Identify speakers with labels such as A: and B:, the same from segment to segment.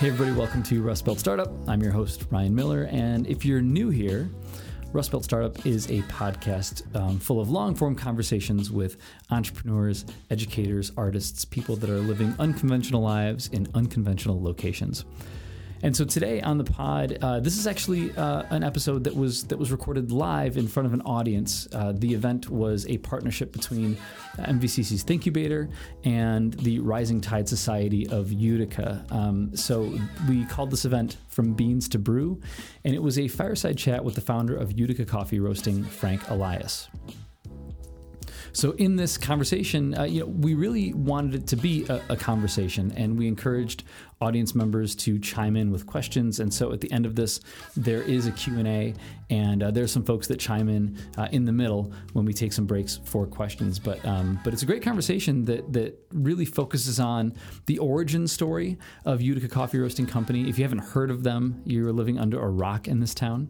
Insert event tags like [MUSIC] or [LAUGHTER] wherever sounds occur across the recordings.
A: Hey, everybody, welcome to Rust Belt Startup. I'm your host, Ryan Miller. And if you're new here, Rust Belt Startup is a podcast um, full of long form conversations with entrepreneurs, educators, artists, people that are living unconventional lives in unconventional locations. And so today on the pod, uh, this is actually uh, an episode that was that was recorded live in front of an audience. Uh, the event was a partnership between MVCC's thINCubator and the Rising Tide Society of Utica. Um, so we called this event From Beans to Brew, and it was a fireside chat with the founder of Utica Coffee Roasting, Frank Elias. So in this conversation, uh, you know, we really wanted it to be a, a, conversation, and we encouraged audience members to chime in with questions. And so at the end of this, there is a Q&A, and uh, there's some folks that chime in uh, in the middle when we take some breaks for questions. But um, but it's a great conversation that that really focuses on the origin story of Utica Coffee Roasting Company. If you haven't heard of them, you're living under a rock in this town.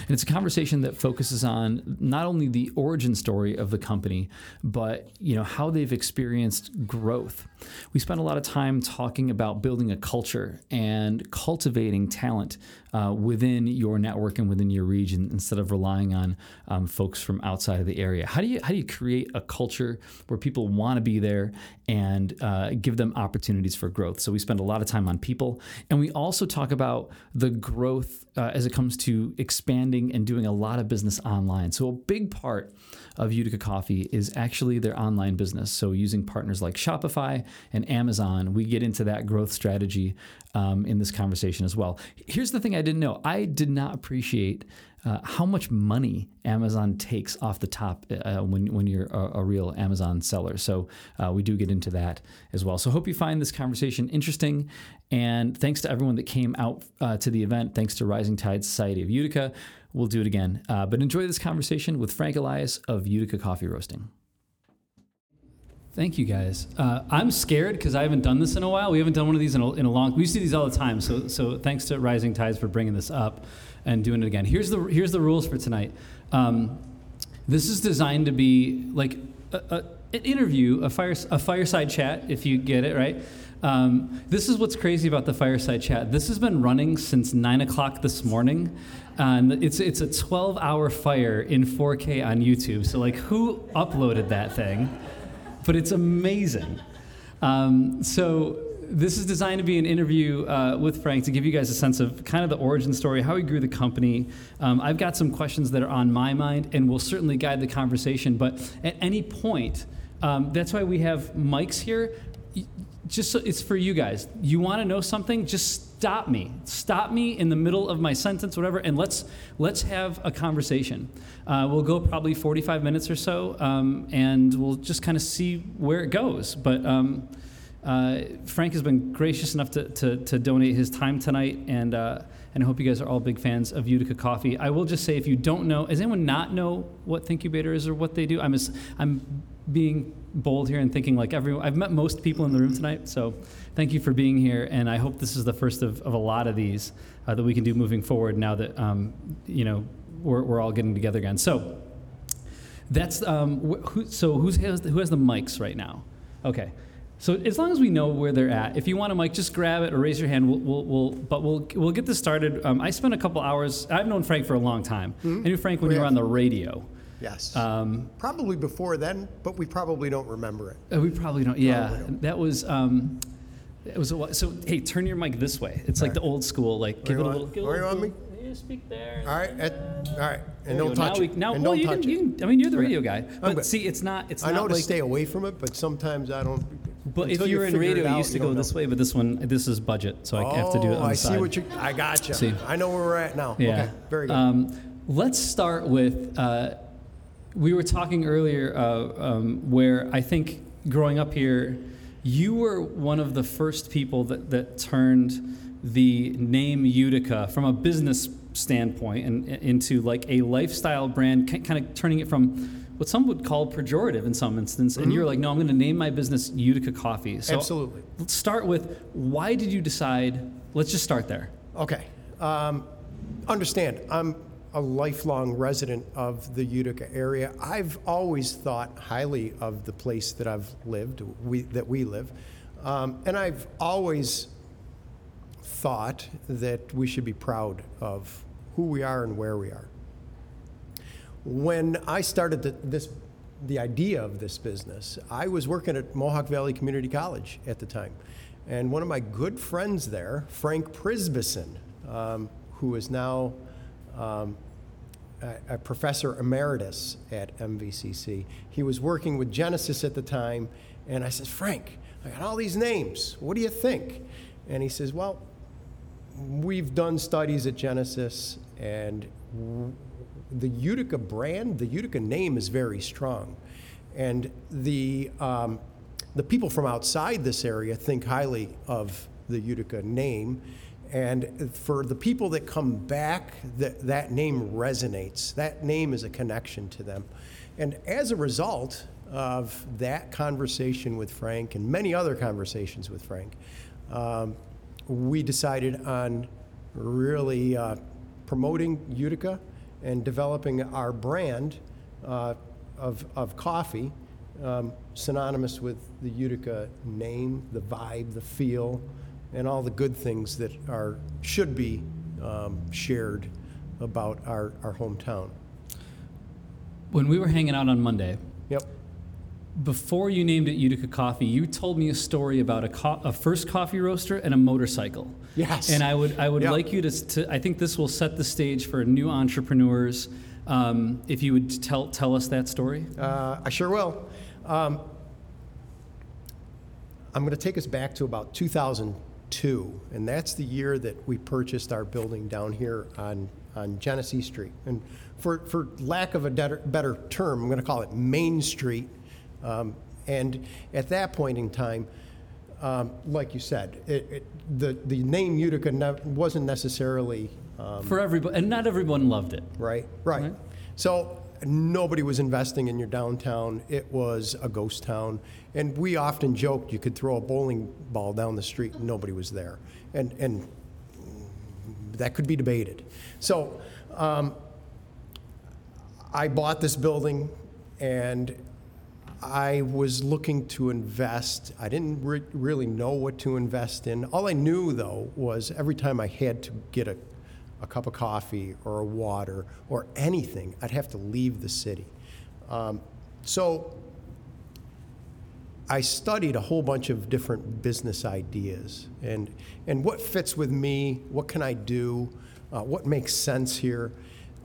A: And it's a conversation that focuses on not only the origin story of the company, but you know how they've experienced growth. We spent a lot of time talking about building a culture and cultivating talent uh, within your network and within your region instead of relying on um, folks from outside of the area. How do you how do you create a culture where people want to be there and uh, give them opportunities for growth? So we spend a lot of time on people, and we also talk about the growth uh, as it comes to expanding and doing a lot of business online. So a big part of Utica Coffee is actually their online business. So using partners like Shopify and Amazon, we get into that growth strategy um, in this conversation as well. Here's the thing I didn't know I did not appreciate uh, how much money Amazon takes off the top uh, when, when you're a, a, real Amazon seller. So uh, we do get into that as well. So hope you find this conversation interesting. And thanks to everyone that came out uh, to the event. Thanks to Rising Tide Society of Utica. We'll do it again. Uh, but enjoy this conversation with Frank Elias of Utica Coffee Roasting. Thank you, guys. Uh, I'm scared because I haven't done this in a while. We haven't done one of these in a, in a long. We see these all the time. So, so thanks to Rising Tides for bringing this up and doing it again. Here's the here's the rules for tonight. Um, this is designed to be like a, a, an interview, a fire a fireside chat, if you get it right. Um, this is what's crazy about the fireside chat. This has been running since nine o'clock this morning, and it's it's a 12 hour fire in 4K on YouTube. So like, who uploaded that thing? but it's amazing. Um, so this is designed to be an interview uh, with Frank to give you guys a sense of kind of the origin story, how he grew the company. Um, I've got some questions that are on my mind and will certainly guide the conversation. But at any point, um, that's why we have mics here just so it's for you guys. You want to know something? Just stop me. Stop me in the middle of my sentence, whatever, and let's let's have a conversation. Uh, we'll go probably 45 minutes or so, um, and we'll just kind of see where it goes. But um, uh, Frank has been gracious enough to, to, to donate his time tonight, and uh, and I hope you guys are all big fans of Utica Coffee. I will just say, if you don't know, does anyone not know what thINCubator is or what they do? I'm a, I'm being bold here and thinking like everyone. I've met most people in the room tonight, so thank you for being here. And I hope this is the first of, of a lot of these uh, that we can do moving forward now that um, you know we're, we're all getting together again. So that's um, wh- who, so who's has who has the mics right now? Okay. So as long as we know where they're at, if you want a mic, just grab it or raise your hand. We'll, we'll, we'll but we'll we'll get this started. Um, I spent a couple hours. I've known Frank for a long time. Mm-hmm. I knew Frank when we you were on the radio.
B: Yes. Um, probably before then, but we probably don't remember it.
A: Uh, we probably don't. Yeah, probably don't. that was. Um, it was a, so. Hey, turn your mic this way. It's all like right. the old school. Like give it a little. Give
B: Where
A: you
B: want me?
A: You speak there.
B: All right. At, all right. And don't touch
A: now
B: it.
A: We, now,
B: and
A: well,
B: don't
A: you
B: touch
A: can,
B: it.
A: you can, I mean, you're the radio guy. But see, it's not. It's
B: I
A: not
B: know to
A: like,
B: stay away from it, but sometimes I don't.
A: But if you're in radio, you used to go this way. But this one, this is budget, so I have to do it on
B: oh, I
A: the
B: see
A: side.
B: what you. I got you.
A: See.
B: I know where we're at now.
A: Yeah.
B: Okay. Very good.
A: Um, let's start with. Uh, we were talking earlier uh, um, where I think growing up here, you were one of the first people that, that turned the name Utica from a business standpoint and into like a lifestyle brand, kind of turning it from what some would call pejorative in some instance. And mm-hmm. you're like, no, I'm going to name my business Utica Coffee.
B: So Absolutely.
A: Let's start with why did you decide? Let's just start there.
B: Okay. Um, understand, I'm a lifelong resident of the Utica area. I've always thought highly of the place that I've lived, we, that we live. Um, and I've always thought that we should be proud of who we are and where we are. When I started the, this, the idea of this business, I was working at Mohawk Valley Community College at the time. And one of my good friends there, Frank Prisbison, um, who is now um, a, a professor emeritus at MVCC, he was working with Genesis at the time. And I said, Frank, I got all these names. What do you think? And he says, Well, we've done studies at Genesis, and the Utica brand, the Utica name is very strong. And the, um, the people from outside this area think highly of the Utica name. And for the people that come back, that, that name resonates. That name is a connection to them. And as a result of that conversation with Frank and many other conversations with Frank, um, we decided on really uh, promoting Utica and developing our brand uh, of, of coffee, um, synonymous with the Utica name, the vibe, the feel, and all the good things that are should be um, shared about our, our hometown.
A: When we were hanging out on Monday,
B: Yep.
A: before you named it Utica Coffee, you told me a story about a, co- a first coffee roaster and a motorcycle.
B: Yes.
A: And I would I would like you to, to I think this will set the stage for new entrepreneurs. Um, if you would tell tell us that story.
B: Uh, I sure will. Um, I'm going to take us back to about 2002, and that's the year that we purchased our building down here on, on Genesee Street. And for, for lack of a better, better term, I'm going to call it Main Street. Um, and at that point in time, um, like you said, it, it, the, the name Utica ne- wasn't necessarily um,
A: For everybody, and not everyone loved it.
B: Right, right.
A: Right.
B: So nobody was investing in your downtown. It was a ghost town. And we often joked you could throw a bowling ball down the street and nobody was there. And, and that could be debated. So um, I bought this building and I was looking to invest. I didn't re- really know what to invest in. All I knew, though, was every time I had to get a, a cup of coffee or a water or anything, I'd have to leave the city. Um, so I studied a whole bunch of different business ideas and, and what fits with me, what can I do, uh, what makes sense here.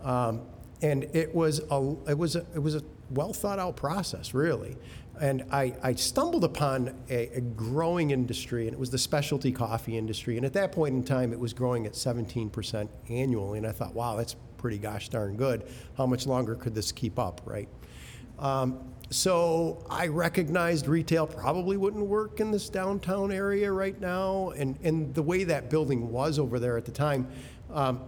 B: Um, and it was a, it was a, it was a well thought out process, really. And I, I stumbled upon a, a growing industry, and it was the specialty coffee industry. And at that point in time, it was growing at 17% annually. And I thought, wow, that's pretty gosh darn good. How much longer could this keep up, right? Um, so I recognized retail probably wouldn't work in this downtown area right now, and, and the way that building was over there at the time, um,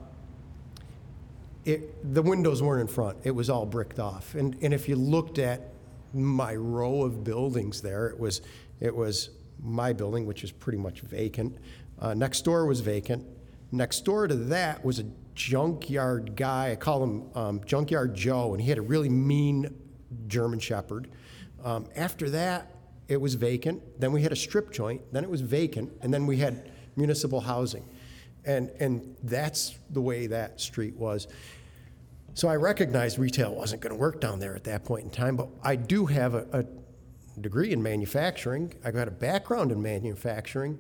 B: it, the windows weren't in front. It was all bricked off. And, and if you looked at my row of buildings there, it was, it was my building, which is pretty much vacant. Uh, next door was vacant. Next door to that was a junkyard guy. I call him um, Junkyard Joe, and he had a really mean German Shepherd. Um, after that, it was vacant. Then we had a strip joint. Then it was vacant, and then we had municipal housing, and and that's the way that street was. So I recognized retail wasn't going to work down there at that point in time, but I do have a, a degree in manufacturing. I got a background in manufacturing,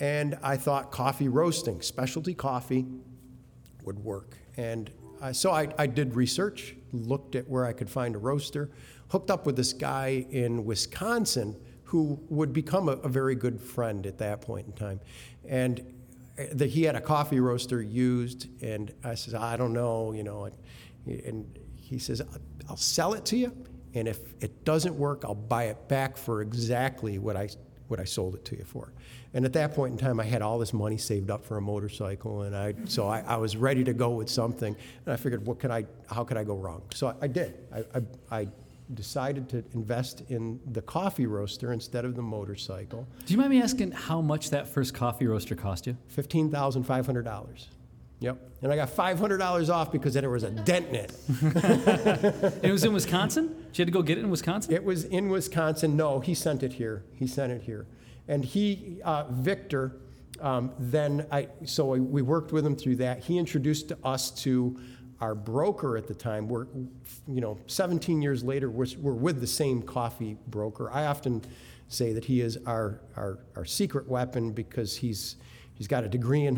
B: and I thought coffee roasting, specialty coffee, would work. And uh, so I, I did research, looked at where I could find a roaster, hooked up with this guy in Wisconsin who would become a, a very good friend at that point in time. And uh, he had a coffee roaster used, and I said, I don't know, you know. And he says, I'll sell it to you, and if it doesn't work, I'll buy it back for exactly what I what I sold it to you for. And at that point in time, I had all this money saved up for a motorcycle, and I so I, I was ready to go with something. And I figured, what could I? How could I go wrong? So I, I did. I, I, I decided to invest in the coffee roaster instead of the motorcycle.
A: Do you mind me asking how much that first coffee roaster cost you?
B: Fifteen thousand five hundred dollars. Yep. And I got five hundred dollars off because there was a dent in it. [LAUGHS]
A: It was in Wisconsin. She had to go get it in Wisconsin?
B: It was in Wisconsin. No, he sent it here. He sent it here. And he, uh, Victor, um, then I, so we worked with him through that. He introduced us to our broker at the time. We're, you know, 17 years later, we're, we're with the same coffee broker. I often say that he is our, our, our secret weapon because he's, he's got a degree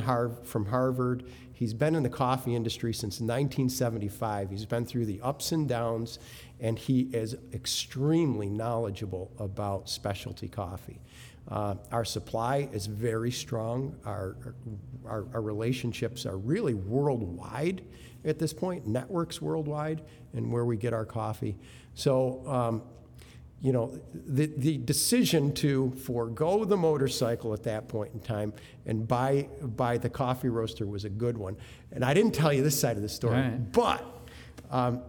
B: from Harvard. He's been in the coffee industry since 1975. He's been through the ups and downs, and he is extremely knowledgeable about specialty coffee. Uh, our supply is very strong. Our, our, our relationships are really worldwide at this point, networks worldwide, and where we get our coffee. So, um, you know, the, the decision to forego the motorcycle at that point in time and buy, buy the coffee roaster was a good one. And I didn't tell you this side of the story,
A: Right.
B: but um,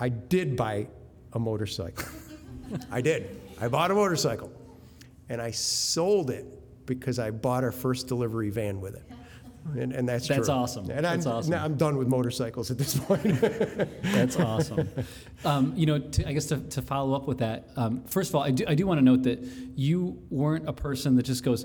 B: I did buy a motorcycle. I did. I bought a motorcycle. And I sold it because I bought our first delivery van with it. And, and that's
A: That's
B: true.
A: awesome.
B: And
A: That's
B: I'm,
A: awesome.
B: now I'm done with motorcycles at this point. [LAUGHS]
A: That's awesome. Um, you know, to, I guess to, to follow up with that, um, first of all, I do, I do want to note that you weren't a person that just goes,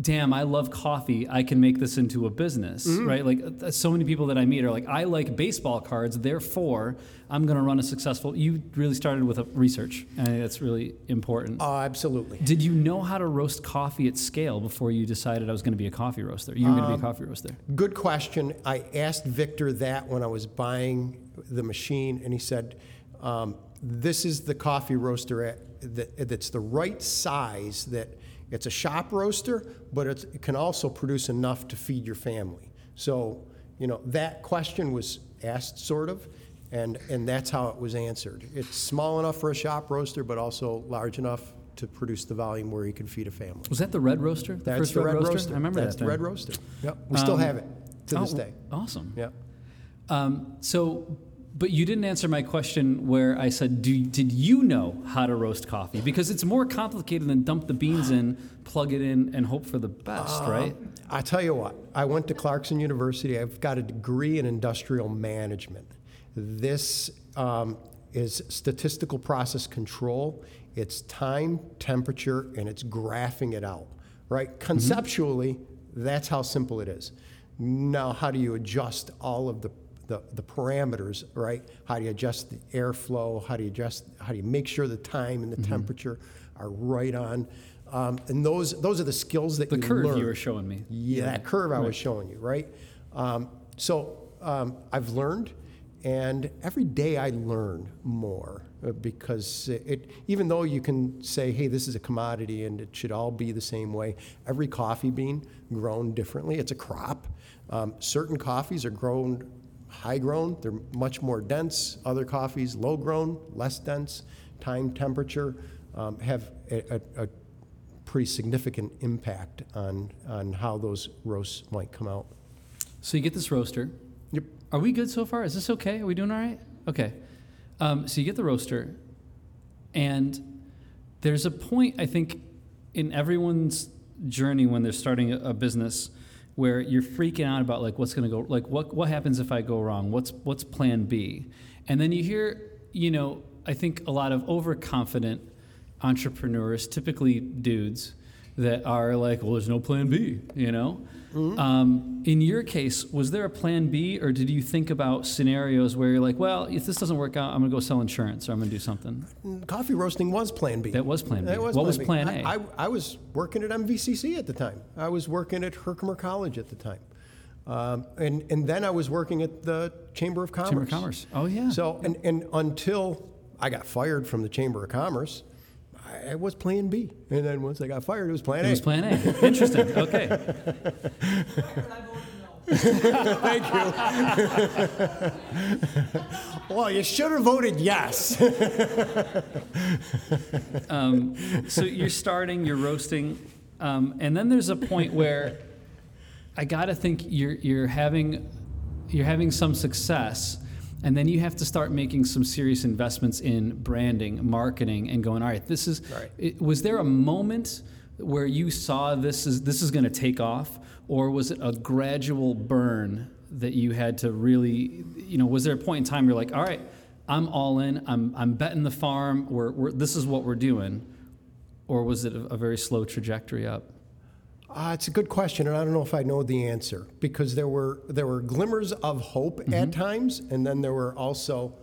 A: damn, I love coffee. I can make this into a business,
B: Mm-hmm.
A: right? Like uh, so many people that I meet are like, I like baseball cards, therefore I'm going to run a successful. You really started with a research, and that's really important.
B: oh, absolutely.
A: Did you know how to roast coffee at scale before you decided I was going to be a coffee roaster? You were going to be a coffee roaster.
B: Good question. I asked Victor that when I was buying the machine, and he said, um, "This is the coffee roaster at, that, that's the right size. That it's a shop roaster, but it can also produce enough to feed your family." So, you know, that question was asked, sort of, and and that's how it was answered. It's small enough for a shop roaster, but also large enough to produce the volume where you can feed a family.
A: Was that the red roaster? The
B: That's
A: first
B: the red roaster.
A: I remember
B: That's
A: that.
B: the red roaster. Yep. We still
A: Um,
B: have it to this
A: Oh,
B: day.
A: Awesome.
B: Yep.
A: Um, so, but you didn't answer my question where I said, Do, did you know how to roast coffee? Because it's more complicated than dump the beans in, plug it in, and hope for the best,
B: Uh,
A: right?
B: I tell you what, I went to Clarkson University. I've got a degree in industrial management. This um, is statistical process control. It's time, temperature, and it's graphing it out, right? Conceptually, that's how simple it is. Now, how do you adjust all of the, the, the parameters, right? How do you adjust the airflow? How do you adjust, how do you make sure the time and the temperature are right on? Um, and those, those are the skills that
A: The
B: you
A: curve
B: learn.
A: you were showing me.
B: Yeah, that curve I was showing you, right? Um, so um, I've learned, and every day I learn more uh, because it, it, even though you can say, hey, this is a commodity and it should all be the same way, every coffee bean grown differently. It's a crop. Um, certain coffees are grown high grown, they're much more dense. Other coffees, low grown, less dense. Time, temperature um, have a, a, a pretty significant impact on, on how those roasts might come out.
A: So you get this roaster.
B: Yep.
A: Are we good so far? Is this okay? Are we doing all right? Okay. Um, so you get the roaster, and there's a point, I think, in everyone's journey when they're starting a, a business where you're freaking out about like what's going to go like what what happens if I go wrong? What's what's plan B? And then you hear, you know, I think a lot of overconfident entrepreneurs, typically dudes, that are like, well, there's no plan B, you know? Um, in your case, was there a plan B, or did you think about scenarios where you're like, well, if this doesn't work out, I'm going to go sell insurance or I'm going to do something?
B: Mm, Coffee roasting was Plan B.
A: That was plan B.
B: Was
A: what was plan A?
B: I, I, I was working at MVCC at the time. I was working at Herkimer College at the time. Um, and, and then I was working at the Chamber of Commerce.
A: Chamber of Commerce. Oh, yeah.
B: So, and, and until I got fired from the Chamber of Commerce, I, was Plan B. And then once I got fired, it was Plan
A: it
B: A.
A: It was plan A. Interesting. Okay. [LAUGHS]
B: Thank you. [LAUGHS] well, you should have voted yes. [LAUGHS]
A: Um, so you're starting, you're roasting, um, and then there's a point where I gotta think you're you're having you're having some success, and then you have to start making some serious investments in branding, marketing, and going. All right, this is.
B: Right.
A: It, was there a moment where you saw this is this is going to take off, or was it a gradual burn that you had to really, you know, was there a point in time you're like, all right, I'm all in, I'm I'm betting the farm, we're, we're this is what we're doing, or was it a, a very slow trajectory up?
B: Uh, it's a good question, and I don't know if I know the answer because there were there were glimmers of hope at times, and then there were also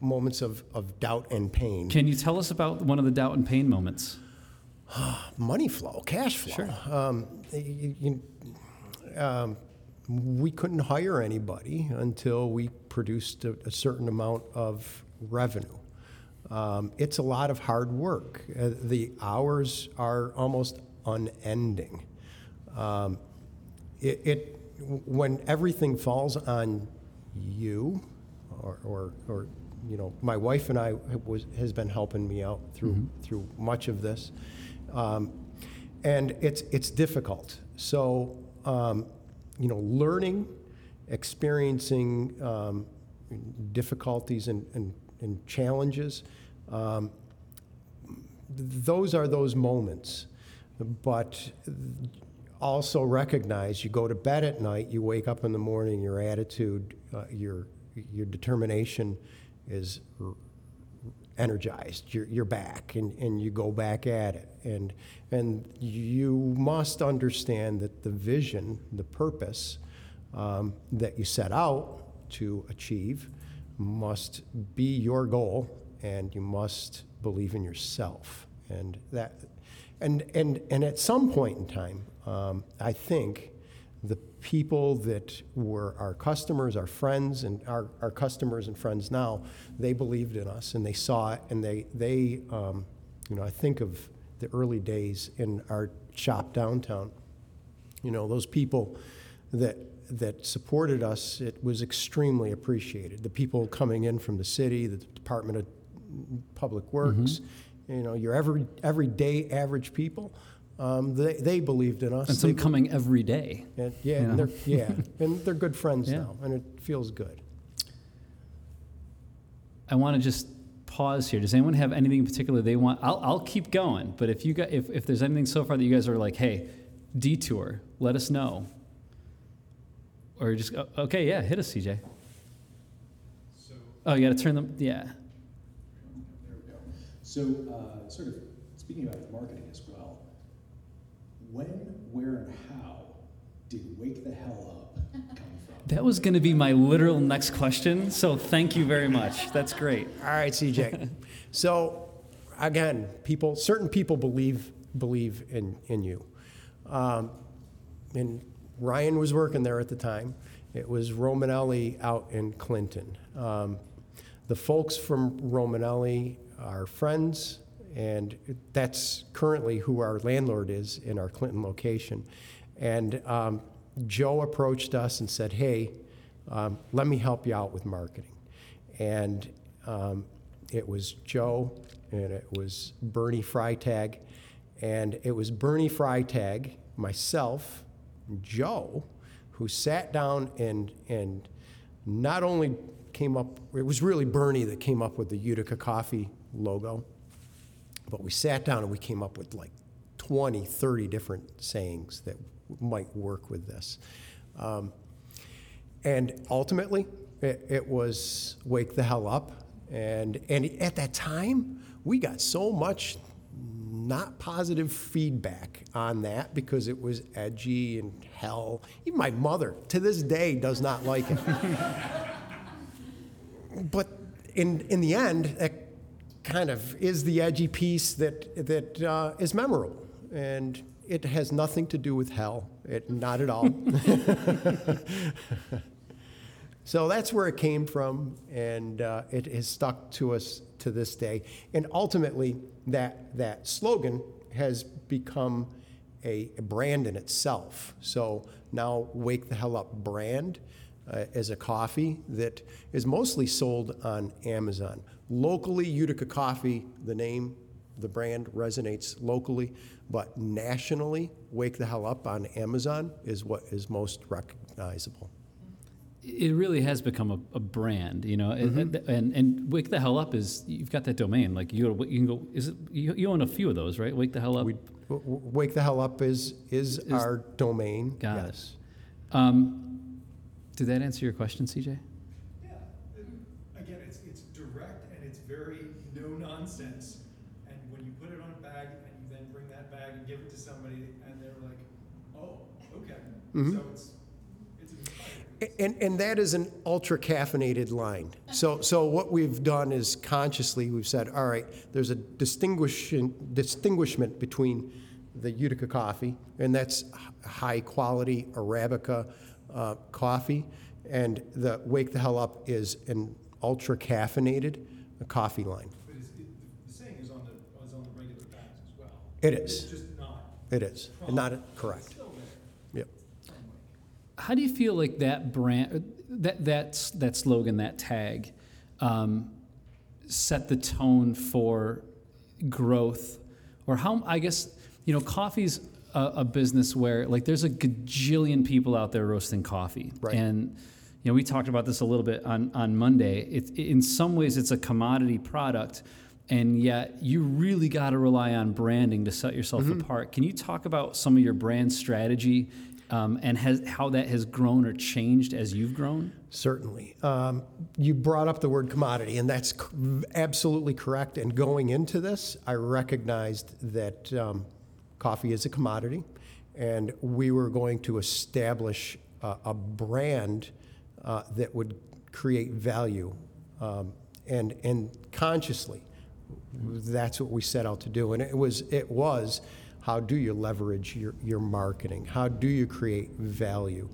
B: moments of, of doubt and pain.
A: Can you tell us about one of the doubt and pain moments? [SIGHS]
B: Money flow, cash flow. Um, you- you- um, we couldn't hire anybody until we produced a, a certain amount of revenue. Um, it's a lot of hard work. Uh, the hours are almost unending. Um, it, it when everything falls on you, or, or, or you know, my wife and I was has been helping me out through through much of this, um, and it's it's difficult. So um, you know, learning, experiencing um, difficulties and, and, and challenges. Um, those are those moments. But also recognize you go to bed at night, you wake up in the morning, your attitude, uh, your, your determination is energized. You're, you're back and, and you go back at it. And, and you must understand that the vision, the purpose um, that you set out to achieve must be your goal and you must believe in yourself. And that, and, and, and at some point in time, um, I think the people that were our customers, our friends, and our, our customers and friends now, they believed in us and they saw it and they, they um, you know, I think of the early days in our shop downtown. You know, those people that, that supported us, it was extremely appreciated. The people coming in from the city, the Department of Public Works, you know, your every, everyday average people, um, they, they believed in us.
A: And some
B: They-
A: coming every day.
B: and, yeah, and
A: Yeah.
B: they're, [LAUGHS] yeah, and they're good friends
A: Yeah.
B: now, and it feels good.
A: I want to just pause here. Does anyone have anything in particular they want? I'll, I'll keep going, but if you got, if, if there's anything so far that you guys are like, hey, detour, let us know. Or just, okay, yeah, hit us, CJ.
C: So,
A: Oh, you got to turn them, yeah.
C: there we go. So, uh, sort of speaking about marketing as well, when, where, and how did Wake the Hell Up come from? [LAUGHS]
A: That was going to be my literal next question, so thank you very much. That's great.
B: All right, CJ. so, again, people, certain people believe believe in in you, um, and Ryan was working there at the time. It was Romanelli out in Clinton. Um, the folks from Romanelli are friends, and that's currently who our landlord is in our Clinton location. And um, Joe approached us and said, "Hey, um, let me help you out with marketing." And um, it was Joe, and it was Bernie Freitag, and it was Bernie Freitag, myself, Joe, who sat down and and not only came up. It was really Bernie that came up with the Utica Coffee logo, but we sat down and we came up with like 20, 30 different sayings that might work with this. Um, and ultimately, it, it was wake the hell up. And, and at that time, we got so much not positive feedback on that because it was edgy and hell. Even my mother, to this day, does not like it. [LAUGHS] but in, in the end, that kind of is the edgy piece that, that uh, is memorable. And it has nothing to do with hell, it, not at all. [LAUGHS] So that's where it came from, and uh, it has stuck to us to this day. And ultimately, that, that slogan has become a, a brand in itself. So now, Wake the Hell Up brand uh, is a coffee that is mostly sold on Amazon. Locally, Utica Coffee, the name, the brand resonates locally, but nationally, Wake the Hell Up on Amazon is what is most recognizable.
A: It really has become a, a brand, you know, and-
B: Mm-hmm.
A: and, and Wake the Hell Up is, you've got that domain. Like, you, you can go, is it, you, you own a few of those, right? Wake the Hell Up?
B: We, Wake the Hell Up is, is our domain.
A: Got it.
B: yes.
A: Um, did that answer your question, CJ?
D: Yeah, again, it's, it's direct and it's very no nonsense. And when you put it on a bag and you then bring that bag and give it to somebody and they're like, Oh, okay.
B: Mm-hmm.
D: So it's, it's inspiring.
B: And, and that is an ultra caffeinated line. So, so what we've done is consciously we've said, all right, there's a distinguishing, distinguishment between the Utica coffee, and that's high quality Arabica uh, coffee, and the Wake the Hell Up is an ultra caffeinated coffee line.
D: But it's, it, the saying is on the, is on the regular bags as well.
B: It
D: It's
B: is.
D: just not.
B: It is.
D: from-
B: Not
D: but
B: correct.
D: It's still there.
B: Yep.
A: How do you feel like that brand, that that's that slogan, that tag, um, set the tone for growth, or how? I guess you know, coffee's a, a business where like there's a gajillion people out there roasting coffee,
B: Right.
A: and you know we talked about this a little bit on on Monday. It, in some ways, it's a commodity product. And yet, you really got to rely on branding to set yourself apart. Can you talk about some of your brand strategy um, and has, how that has grown or changed as you've grown?
B: Certainly. Um, you brought up the word commodity, and that's c- absolutely correct. And going into this, I recognized that um, coffee is a commodity, and we were going to establish uh, a brand uh, that would create value, um, and and consciously, that's what we set out to do. And it was it was how do you leverage your, your marketing? How do you create value?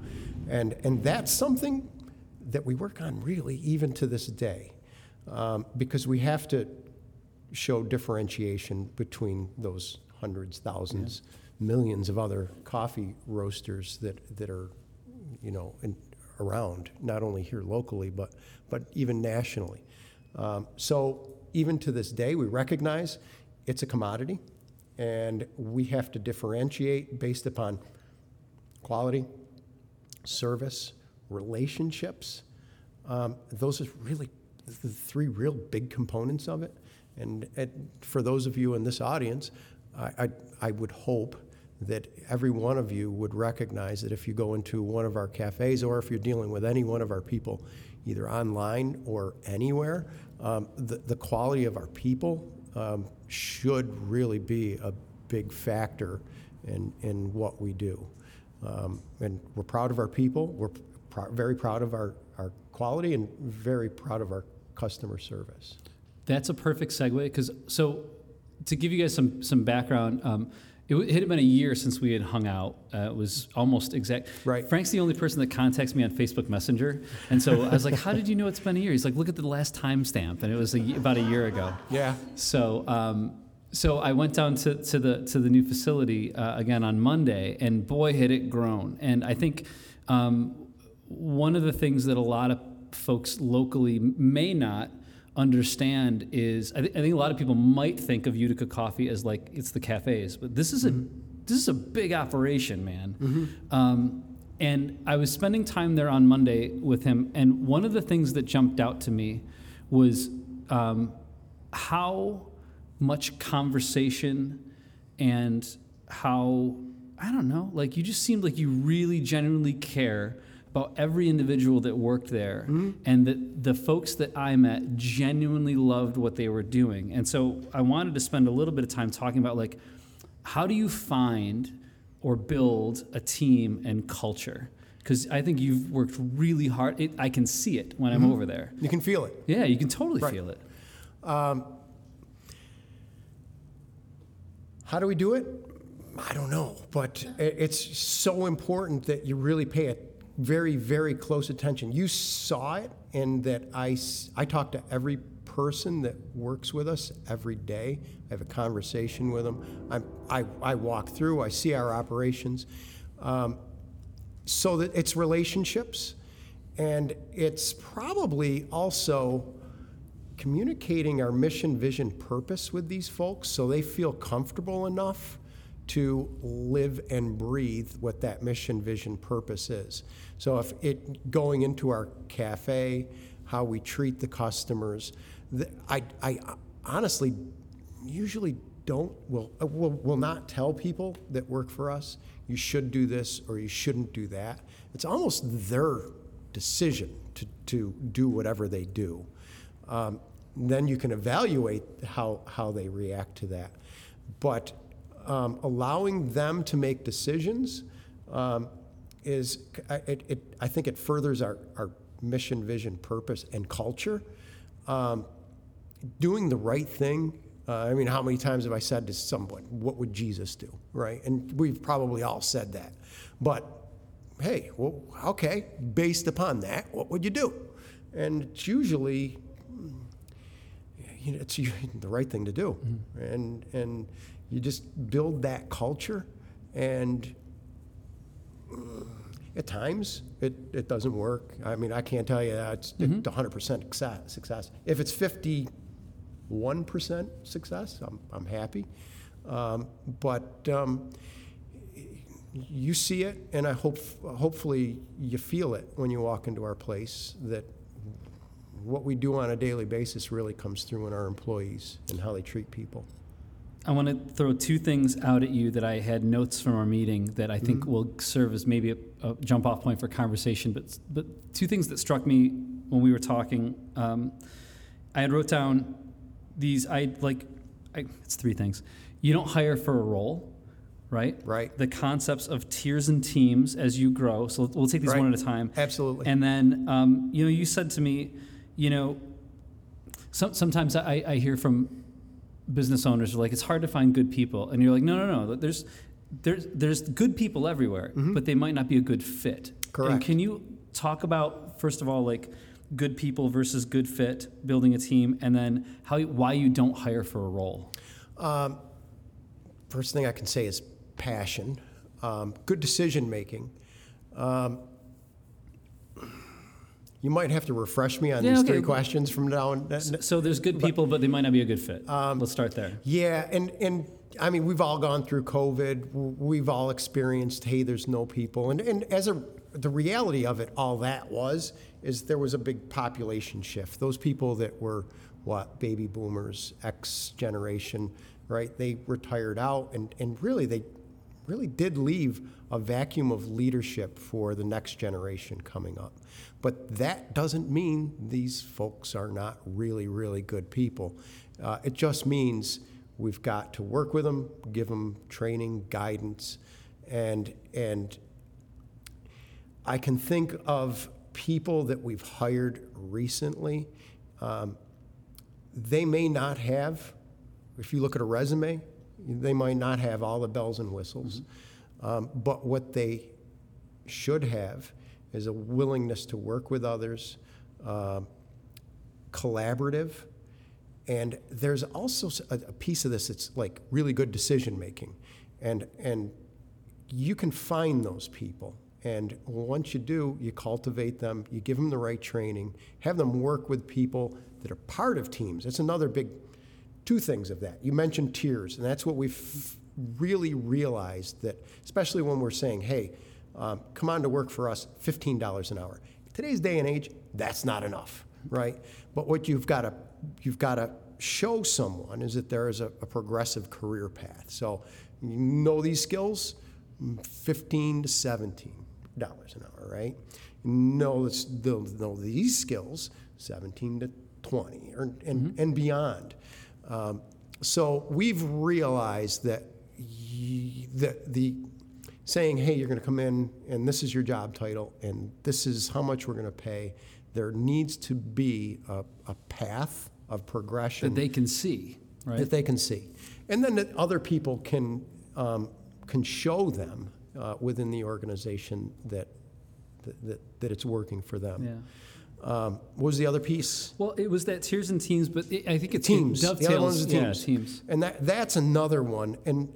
B: And and that's something that we work on really even to this day, um, because we have to show differentiation between those hundreds, thousands, millions of other coffee roasters that that are, you know, in, around not only here locally but but even nationally. Um, so even to this day, we recognize it's a commodity, and we have to differentiate based upon quality, service, relationships. Um, those are really the three real big components of it. And, and for those of you in this audience, I, I, would hope that every one of you would recognize that if you go into one of our cafes or if you're dealing with any one of our people, either online or anywhere, um, the, the quality of our people um, should really be a big factor in, in what we do. Um, and we're proud of our people. We're pr- very proud of our, our quality and very proud of our customer service.
A: That's a perfect segue because so to give you guys some some background, um, it, it had been a year since we had hung out. Uh, it was almost exact.
B: Right.
A: Frank's the only person that contacts me on Facebook Messenger, and so I was like, "How did you know it's been a year?" He's like, "Look at the last timestamp," and it was a, about a year ago.
B: Yeah.
A: So, um, so I went down to, to the to the new facility uh, again on Monday, and boy, had it grown. And I think um, one of the things that a lot of folks locally may not understand is I, th- I think a lot of people might think of Utica Coffee as like it's the cafes, but this is a this is a big operation, man. Um, and I was spending time there on Monday with him, and one of the things that jumped out to me was um, how much conversation and how I don't know, like you just seemed like you really genuinely care about every individual that worked there, hmm? and that the folks that I met genuinely loved what they were doing. And so I wanted to spend a little bit of time talking about like how do you find or build a team and culture? Because I think you've worked really hard. It, I can see it when I'm hmm? over there.
B: You can feel it.
A: Yeah, you can totally
B: Right.
A: feel it.
B: Um, how do we do it? I don't know, but it's so important that you really pay very, very close attention. You saw it in that I, I talk to every person that works with us every day. I have a conversation with them. I'm, I, I walk through, I see our operations. Um, so that it's relationships and it's probably also communicating our mission, vision, purpose with these folks so they feel comfortable enough to live and breathe what that mission, vision, purpose is. So if it going into our cafe, how we treat the customers, the, I, I honestly usually don't will, uh, will will not tell people that work for us you should do this or you shouldn't do that. It's almost their decision to, to do whatever they do um, then you can evaluate how, how they react to that. But um, allowing them to make decisions um, is I- it, it, I think it furthers our, our mission, vision, purpose, and culture. Um, doing the right thing. Uh, I mean, how many times have I said to someone, "What would Jesus do?" Right? And we've probably all said that. But hey, well, okay, based upon that, what would you do? And it's usually you know, it's [LAUGHS] the right thing to do, and and you just build that culture, and mm, at times it, it doesn't work. I mean, I can't tell you that it's 100% success, success. If it's 51% success, I'm, I'm happy. Um, but um, you see it, and I hope hopefully you feel it when you walk into our place that what we do on a daily basis really comes through in our employees and how they treat people.
A: I want to throw two things out at you that I had notes from our meeting that I think will serve as maybe a, a jump off point for conversation. But but two things that struck me when we were talking. Um, I had wrote down these. I like. I, it's three things. You don't hire for a role, right?
B: Right.
A: The concepts of tiers and teams as you grow. So we'll take these
B: Right.
A: one at a time.
B: Absolutely.
A: And then, um, you know, you said to me, you know, some, sometimes I, I hear from business owners are like, it's hard to find good people. And you're like, no, no, no. There's, there's, there's good people everywhere, but they might not be a good fit. And
B: Correct.
A: can you talk about, first of all, like good people versus good fit, building a team, and then how, why you don't hire for a role?
B: First thing I can say is passion, um, good decision making. Um, you might have to refresh me on
A: Yeah,
B: these
A: okay.
B: three questions from now on.
A: So there's good people, but they might not be a good fit. Um, Let's start there.
B: Yeah, and and I mean we've all gone through COVID. We've all experienced hey, there's no people, and and as a the reality of it, all that was is there was a big population shift. Those people that were what baby boomers, X generation, right? They retired out, and and really they really did leave a vacuum of leadership for the next generation coming up. But that doesn't mean these folks are not really, really good people. Uh, it just means we've got to work with them, give them training, guidance, and and I can think of people that we've hired recently. Um, they may not have, if you look at a resume, they might not have all the bells and whistles. Um, but what they should have is a willingness to work with others, um, collaborative, and there's also a piece of this that's like really good decision making, and and you can find those people. And once you do, you cultivate them, you give them the right training, have them work with people that are part of teams. That's another big, two things of that. You mentioned tiers, and that's what we've really realized that, especially when we're saying, hey, um, come on to work for us, $15 an hour. Today's day and age, that's not enough, right? But what you've got to, you've got to show someone is that there is a, a progressive career path. So you know these skills, 15 to 17 dollars an hour, right? Know they'll know these skills, 17 to 20, or, and, and beyond. Um, so we've realized that y- the, the saying, hey, you're going to come in and this is your job title and this is how much we're going to pay. There needs to be a, a path of progression
A: That they can see, right?
B: that they can see, and then that other people can um, can show them uh, within the organization that, that that it's working for them.
A: yeah.
B: Um, what was the other piece?
A: Well, it was that tiers and teams, but it, I think it's
B: Teams.
A: It
B: The other one was
A: Yeah,
B: teams.
A: teams.
B: And that that's another one. And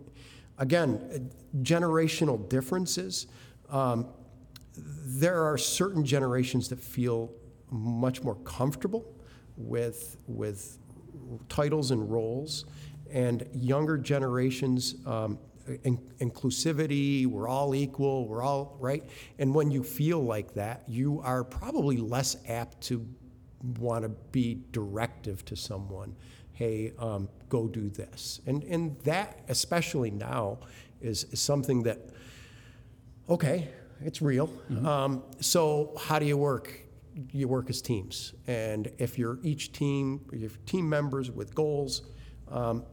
B: again, generational differences. Um, there are certain generations that feel much more comfortable with with titles and roles, and younger generations. Um, in, inclusivity, we're all equal, we're all right. And when you feel like that, you are probably less apt to want to be directive to someone. Hey, um, go do this. And and that, especially now, is, is something that okay, it's real. Um, so how do you work? You work as teams, and if you're each team, you have team members with goals, um,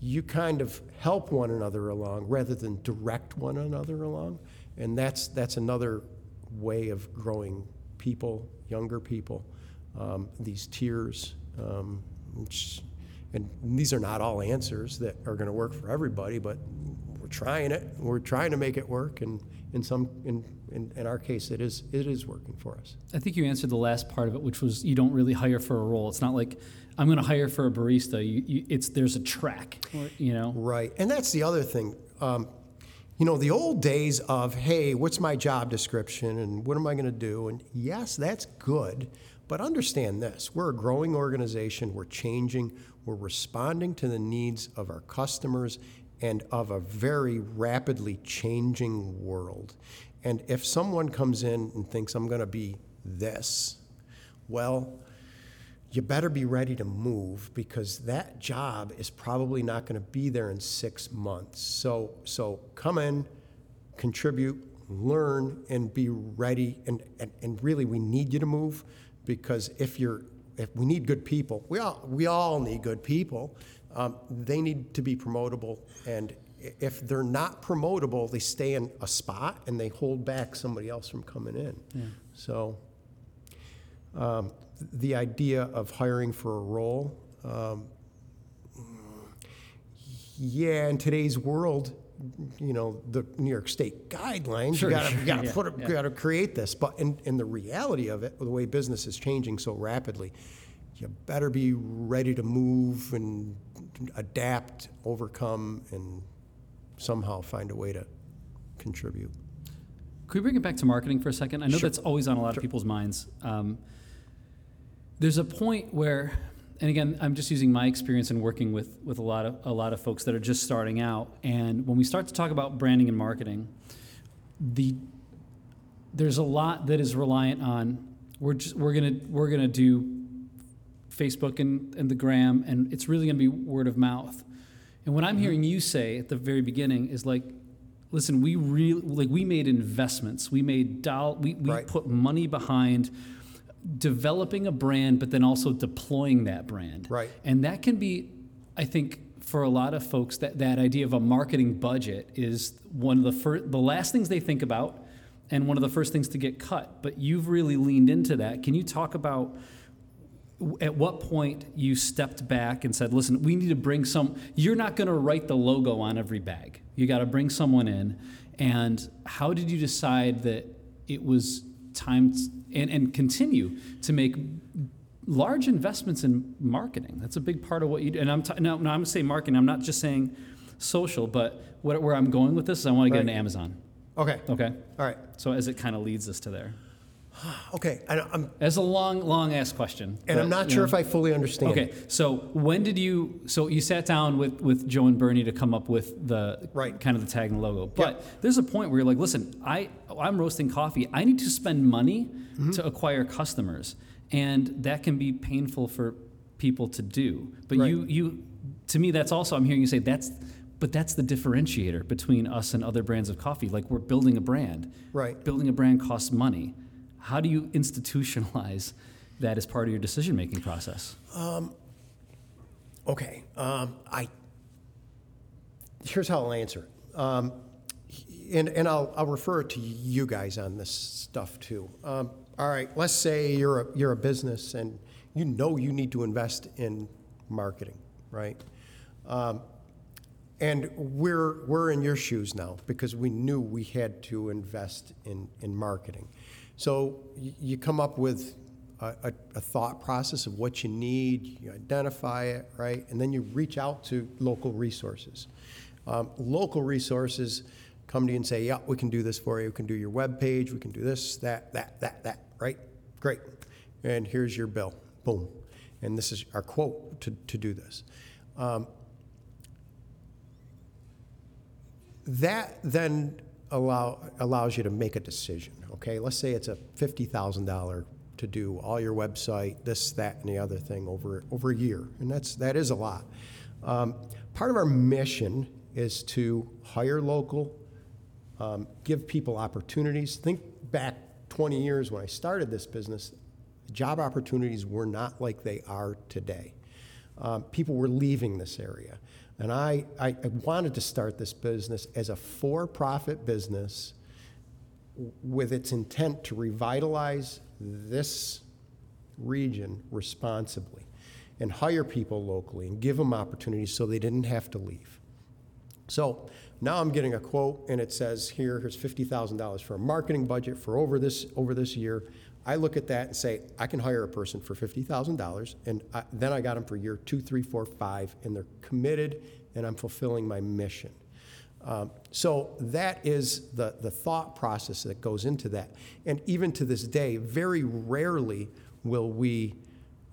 B: you kind of help one another along rather than direct one another along. and that's that's another way of growing people, younger people. Um, these tiers, um, which, and these are not all answers that are going to work for everybody, but we're trying it. We're trying to make it work, and in some, in, in, in our case, it is it is working for us.
A: I think you answered the last part of it, which was you don't really hire for a role. It's not like I'm going to hire for a barista. You, you, it's there's a track, you know.
B: Right, and that's the other thing. Um, you know, the old days of hey, what's my job description and what am I going to do? And yes, that's good, but understand this: we're a growing organization. We're changing. We're responding to the needs of our customers and of a very rapidly changing world. And if someone comes in and thinks I'm going to be this, well, you better be ready to move because that job is probably not going to be there in six months. So, so come in, contribute, learn, and be ready. And, and, and really, we need you to move because if you're if we need good people, we all we all need good people. Um, they need to be promotable, and if they're not promotable, they stay in a spot and they hold back somebody else from coming in.
A: Yeah.
B: So um, the idea of hiring for a role, um, yeah, in today's world, you know, the New York State guidelines,
A: Sure,
B: you gotta,
A: sure,
B: you gotta
A: yeah,
B: put,
A: yeah.
B: gotta create this. But in, in the reality of it, the way business is changing so rapidly, you better be ready to move and adapt, overcome, and somehow find a way to contribute.
A: Could we bring it back to marketing for a second? I know
B: Sure.
A: that's always on a lot of people's minds. Um, there's a point where, and again, I'm just using my experience in working with with a lot of a lot of folks that are just starting out. And when we start to talk about branding and marketing, the there's a lot that is reliant on we're just we're gonna we're gonna do Facebook and, and the gram, and it's really gonna be word of mouth. And what I'm mm-hmm. hearing you say at the very beginning is like, listen, we really like we made investments, we made doll, we, we
B: Right.
A: put money behind developing a brand, but then also deploying that brand.
B: Right.
A: And that can be, I think, for a lot of folks, that, that idea of a marketing budget is one of the first, the last things they think about, and one of the first things to get cut. But you've really leaned into that. Can you talk about at what point you stepped back and said, "Listen, we need to bring some. You're not going to write the logo on every bag. You got to bring someone in." And how did you decide that it was time t- and, and continue to make large investments in marketing? That's a big part of what you do. And I'm t- now, now I'm saying marketing. I'm not just saying social, but what, where I'm going with this is I want to get
B: Right.
A: into Amazon.
B: Okay.
A: Okay.
B: All right.
A: So as it kind of leads us to there. [SIGHS]
B: Okay. I, I'm,
A: That's a long, long ass question.
B: and I'm not sure if I fully understand.
A: Okay, so when did you? So you sat down with with Joe and Bernie to come up with the
B: Right.
A: kind of the tag and logo. But there's a point where you're like, listen, I I'm roasting coffee. I need to spend money
B: Mm-hmm.
A: to acquire customers, and that can be painful for people to do. But you you to me that's also I'm hearing you say that's. But that's the differentiator between us and other brands of coffee. Like we're building a brand.
B: Right.
A: Building a brand costs money. How do you institutionalize that as part of your decision making process?
B: Okay. Um, I here's how I'll answer it, um, and and I'll I'll refer to you guys on this stuff too. Um, all right. Let's say you're a you're a business and you know you need to invest in marketing, right? Um, and we're we're in your shoes now because we knew we had to invest in in marketing. So you come up with a, a, a thought process of what you need, you identify it, right, and then you reach out to local resources. Um, local resources come to you and say, "Yeah, we can do this for you. We can do your web page. We can do this, that, that, that, that." Right? Great. And here's your bill. Boom. And this is our quote to, to do this. Um, that then allow, allows you to make a decision. Okay, let's say it's a fifty thousand dollar to do all your website, this, that, and the other thing over over a year, and that's that is a lot. Um, part of our mission is to hire local, um, give people opportunities. Think back 20 years when I started this business, job opportunities were not like they are today. Um, people were leaving this area. And I, I, wanted to start this business as a for profit business with its intent to revitalize this region responsibly and hire people locally and give them opportunities so they didn't have to leave. So now I'm getting a quote and it says here, here's $50,000 for a marketing budget for over this, over this year. I look at that and say, I can hire a person for $50,000 and I, then I got them for year two, three, four, five, and they're committed and I'm fulfilling my mission. Um, so that is the, the thought process that goes into that. And even to this day, very rarely will we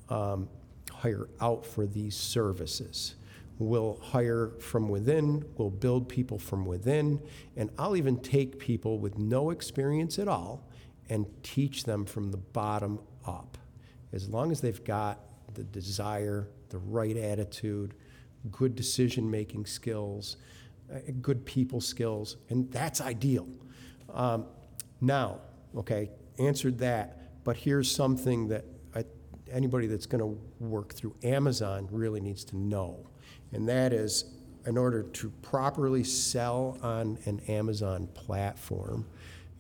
B: um, hire out for these services. We'll hire from within, we'll build people from within, and I'll even take people with no experience at all and teach them from the bottom up. As long as they've got the desire, the right attitude, good decision making skills, uh, good people skills, and that's ideal. Um, now, okay, answered that, but here's something that I, anybody that's going to work through Amazon really needs to know, and that is in order to properly sell on an Amazon platform,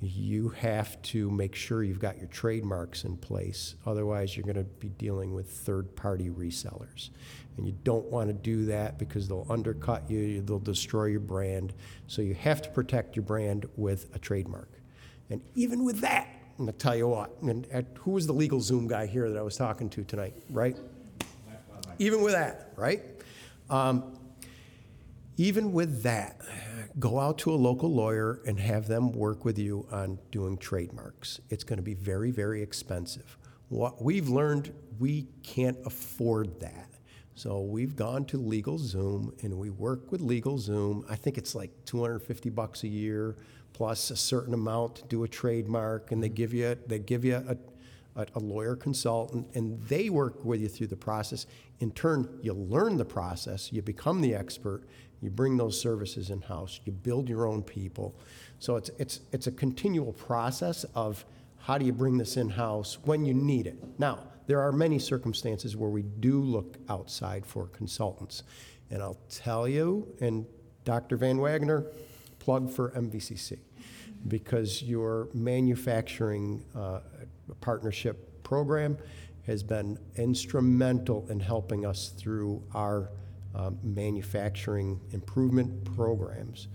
B: you have to make sure you've got your trademarks in place. Otherwise, you're going to be dealing with third party resellers. And you don't want to do that because they'll undercut you, they'll destroy your brand. So you have to protect your brand with a trademark. And even with that, I'm going to tell you what, and who was the LegalZoom guy here that I was talking to tonight, right? Even with that, right? Um, even with that, go out to a local lawyer and have them work with you on doing trademarks. It's going to be very, very expensive. What we've learned, we can't afford that. So we've gone to LegalZoom and we work with LegalZoom. I think it's like 250 bucks a year plus a certain amount to do a trademark, and they give you they give you a, a, a lawyer consultant, and they work with you through the process. In turn, you learn the process, you become the expert, you bring those services in house, you build your own people. So it's it's it's a continual process of how do you bring this in house when you need it. Now there are many circumstances where we do look outside for consultants. And I'll tell you, and Dr. VanWagoner, plug for MVCC, because your manufacturing uh, partnership program has been instrumental in helping us through our um, manufacturing improvement programs.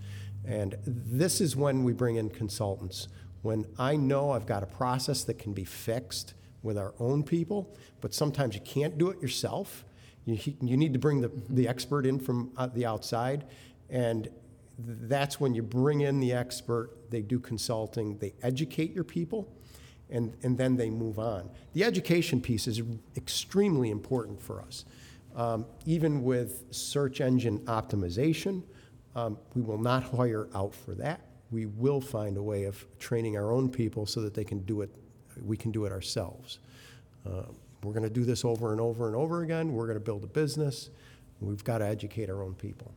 B: And this is when we bring in consultants. When I know I've got a process that can be fixed with our own people, but sometimes you can't do it yourself. You, you need to bring the, the expert in from uh, the outside, and that's when you bring in the expert, they do consulting, they educate your people, and, and then they move on. The education piece is extremely important for us. Um, even with search engine optimization, um, we will not hire out for that. We will find a way of training our own people so that they can do it we can do it ourselves. Uh, we're going to do this over and over and over again. We're going to build a business. We've got to educate our own people.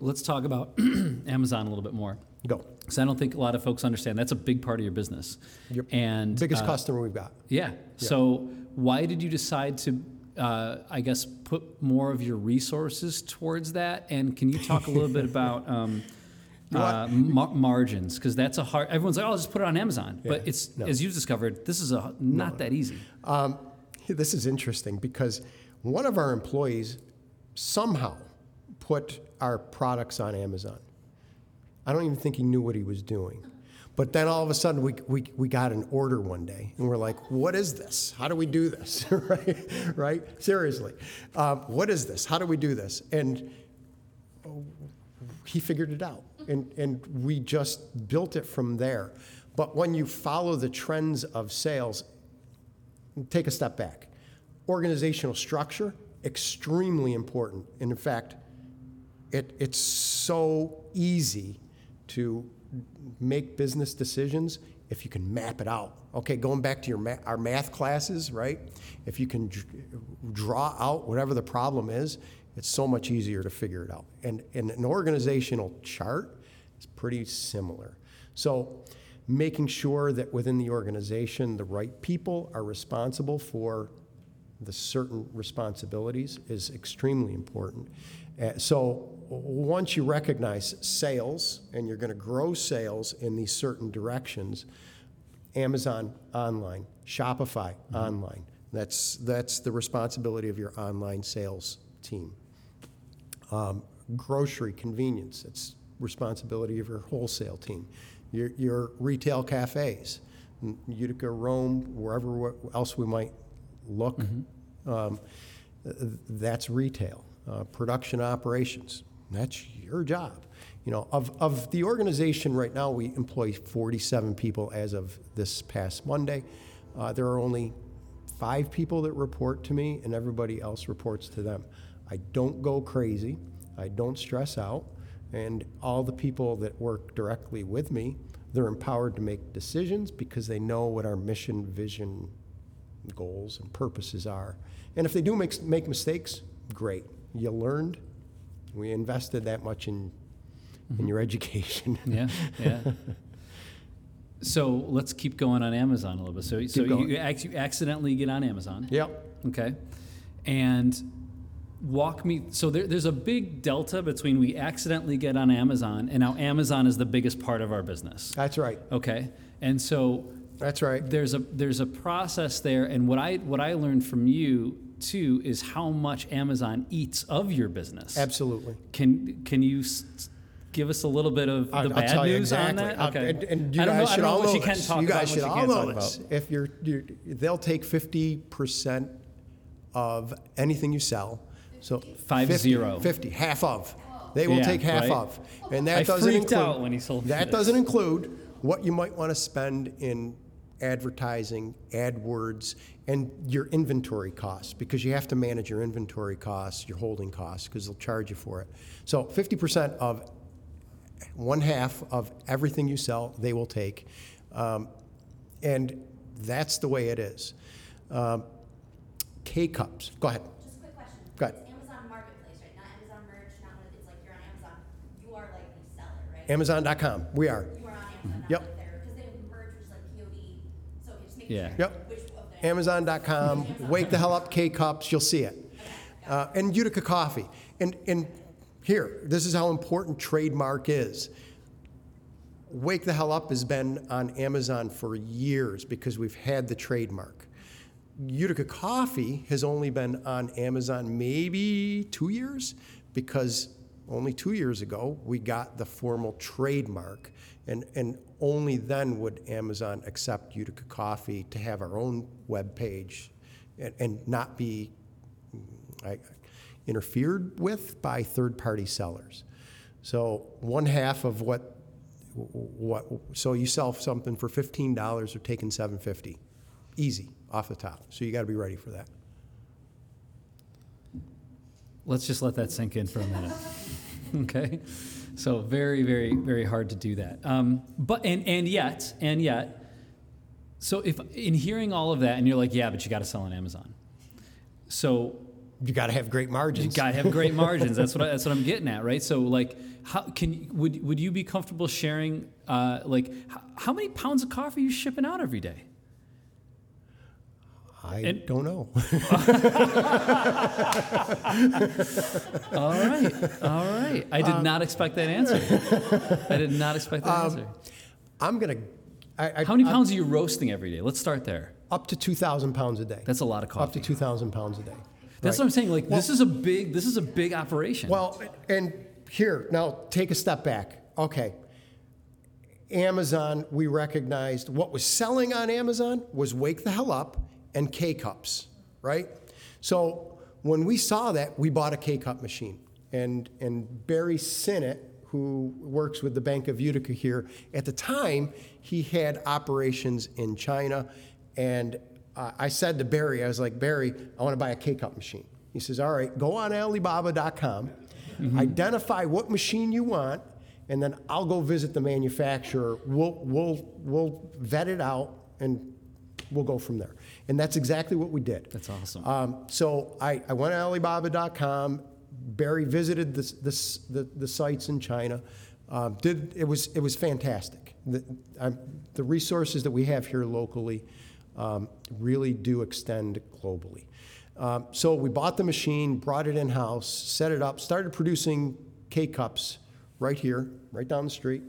A: Let's talk about [CLEARS THROAT] Amazon a little bit more.
B: Go.
A: Because I don't think a lot of folks understand that's a big part of your business.
B: Yep.
A: And
B: biggest
A: uh,
B: customer we've got.
A: Yeah. yeah. So why did you decide to, uh, I guess, put more of your resources towards that? And can you talk a little bit [LAUGHS] about? Um, uh, mar- margins because that's a hard. Everyone's like, "Oh, just put it on Amazon," yeah, but it's no. as you've discovered, this is a not no. that easy. Um,
B: this is interesting because one of our employees somehow put our products on Amazon. I don't even think he knew what he was doing. But then all of a sudden, we, we, we got an order one day, and we're like, what is this? How do we do this? [LAUGHS] right? right? Seriously. Um, what is this? How do we do this? And he figured it out. And, and we just built it from there. But when you follow the trends of sales, take a step back. Organizational structure, extremely important. And in fact, it, it's so easy to make business decisions if you can map it out. Okay, going back to your ma- our math classes, right? If you can draw out whatever the problem is, it's so much easier to figure it out. And, and an organizational chart is pretty similar. So, making sure that within the organization, the right people are responsible for the certain responsibilities is extremely important. Uh, so, once you recognize sales and you're going to grow sales in these certain directions, Amazon online, Shopify online. That's, that's the responsibility of your online sales team. Um, grocery convenience, it's responsibility of your wholesale team. Your, your retail cafes, Utica, Rome, wherever else we might look, um, th- that's retail. Uh, production operations, that's your job. You know, of, of the organization right now, we employ 47 people as of this past Monday. Uh, there are only five people that report to me, and everybody else reports to them. I don't go crazy. I don't stress out. And all the people that work directly with me, they're empowered to make decisions because they know what our mission, vision, goals, and purposes are. And if they do make, make mistakes, great. You learned. We invested that much in, in mm-hmm. your education. [LAUGHS]
A: Yeah, yeah. so let's keep going on Amazon a little bit. So, so
B: going.
A: you, ac- you accidentally get on Amazon.
B: yep.
A: Okay. And walk me. So there, there's a big delta between we accidentally get on Amazon and now Amazon is the biggest part of our business.
B: That's right.
A: Okay. And so
B: That's right.
A: there's a there's a process there, and what I what I learned from you too is how much Amazon eats of your business.
B: Absolutely.
A: Can can you s- give us a little bit of the
B: I'll,
A: bad
B: I'll tell you
A: news
B: exactly.
A: on that? Okay.
B: And, and you
A: I don't
B: guys
A: know,
B: should
A: know
B: all know this. you guys
A: what
B: should all know this.
A: about.
B: If you're, you're, they'll take fifty percent of anything you sell. So
A: Five
B: 50,
A: zero.
B: 50, half of. They will
A: Yeah,
B: take half
A: right?
B: of, and that
A: I
B: doesn't include.
A: out when he sold
B: That
A: this.
B: doesn't include what you might want to spend in advertising, AdWords, and your inventory costs, because you have to manage your inventory costs, your holding costs, because they'll charge you for it. So fifty percent of one half of everything you sell, they will take. Um, and that's the way it is. Um, K cups, go ahead.
E: Just a quick question.
B: Go ahead.
E: It's Amazon Marketplace, right? Not Amazon Merch, not it's like you're on Amazon. You are like the seller, right?
B: Amazon.com, we are.
E: You are on Amazon,
B: Yep.
E: like there, because they merge was like POD, so just making
A: Yeah.
B: Yep. Amazon.com, wake the hell up K cups, you'll see it. Uh, and Utica Coffee. And, and here, this is how important trademark is. Wake the Hell Up has been on Amazon for years because we've had the trademark. Utica Coffee has only been on Amazon maybe two years because only two years ago we got the formal trademark. And, and only then would Amazon accept Utica Coffee to have our own web page and, and not be mm, I- interfered with by third-party sellers. So one half of what, what, so you sell something for fifteen dollars, they're taking seven fifty, easy, off the top. So you gotta be ready for that.
A: Let's just let that sink in for a minute. [LAUGHS] okay. So very, very, very hard to do that. Um, but and and yet and yet, so if in hearing all of that and you're like, yeah, but you got to sell on Amazon. So
B: You gotta have great margins.
A: you got to have great margins. That's what I, that's what I'm getting at, right? So like, how can you- would would you be comfortable sharing uh, like how, how many pounds of coffee are you shipping out every day?
B: I
A: And-
B: don't know. [LAUGHS]
A: All right, all right. I did um, not expect that answer. I did not expect that um, answer.
B: I'm gonna, I, I.
A: How many pounds are you roasting every day? Let's start there.
B: Up to two thousand pounds a day.
A: That's a lot of coffee.
B: Up to two thousand pounds a day.
A: That's
B: Right.
A: what I'm saying. Like this is a big this is a big operation.
B: Well, and here, now take a step back. Okay. Amazon, we recognized what was selling on Amazon was Wake the Hell Up and K Cups, right? So when we saw that, we bought a K Cup machine. And, and Barry Sinnott, who works with the Bank of Utica here, at the time, he had operations in China. And uh, I said to Barry, I was like, Barry, I want to buy a K Cup machine. He says, All right, go on Alibaba.com, identify what machine you want, and then I'll go visit the manufacturer. We'll, we'll, we'll vet it out and we'll go from there. And that's exactly what we did.
A: That's awesome.
B: Um, so I, I went to Alibaba.com. Barry visited the, the, the, the sites in China. Um, did it was it was fantastic. The, the resources that we have here locally um, really do extend globally. Um, so we bought the machine, brought it in house, set it up, started producing K-Cups right here, right down the street.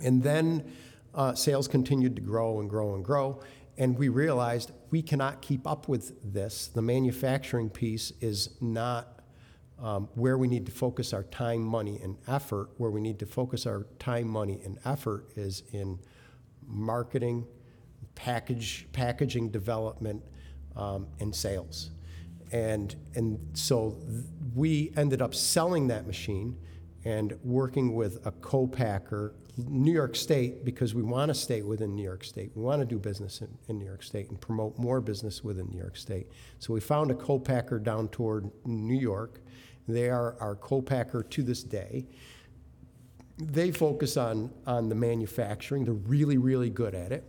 B: And then uh, sales continued to grow and grow and grow. And we realized we cannot keep up with this. The manufacturing piece is not um, where we need to focus our time, money, and effort. Where we need to focus our time, money, and effort is in marketing, package, packaging development, um, and sales. And, and so th- we ended up selling that machine and working with a co-packer, New York State, because we want to stay within New York State. We want to do business in, in New York State and promote more business within New York State. So we found a co-packer down toward New York. They are our co-packer to this day. They focus on, on the manufacturing. They're really, really good at it.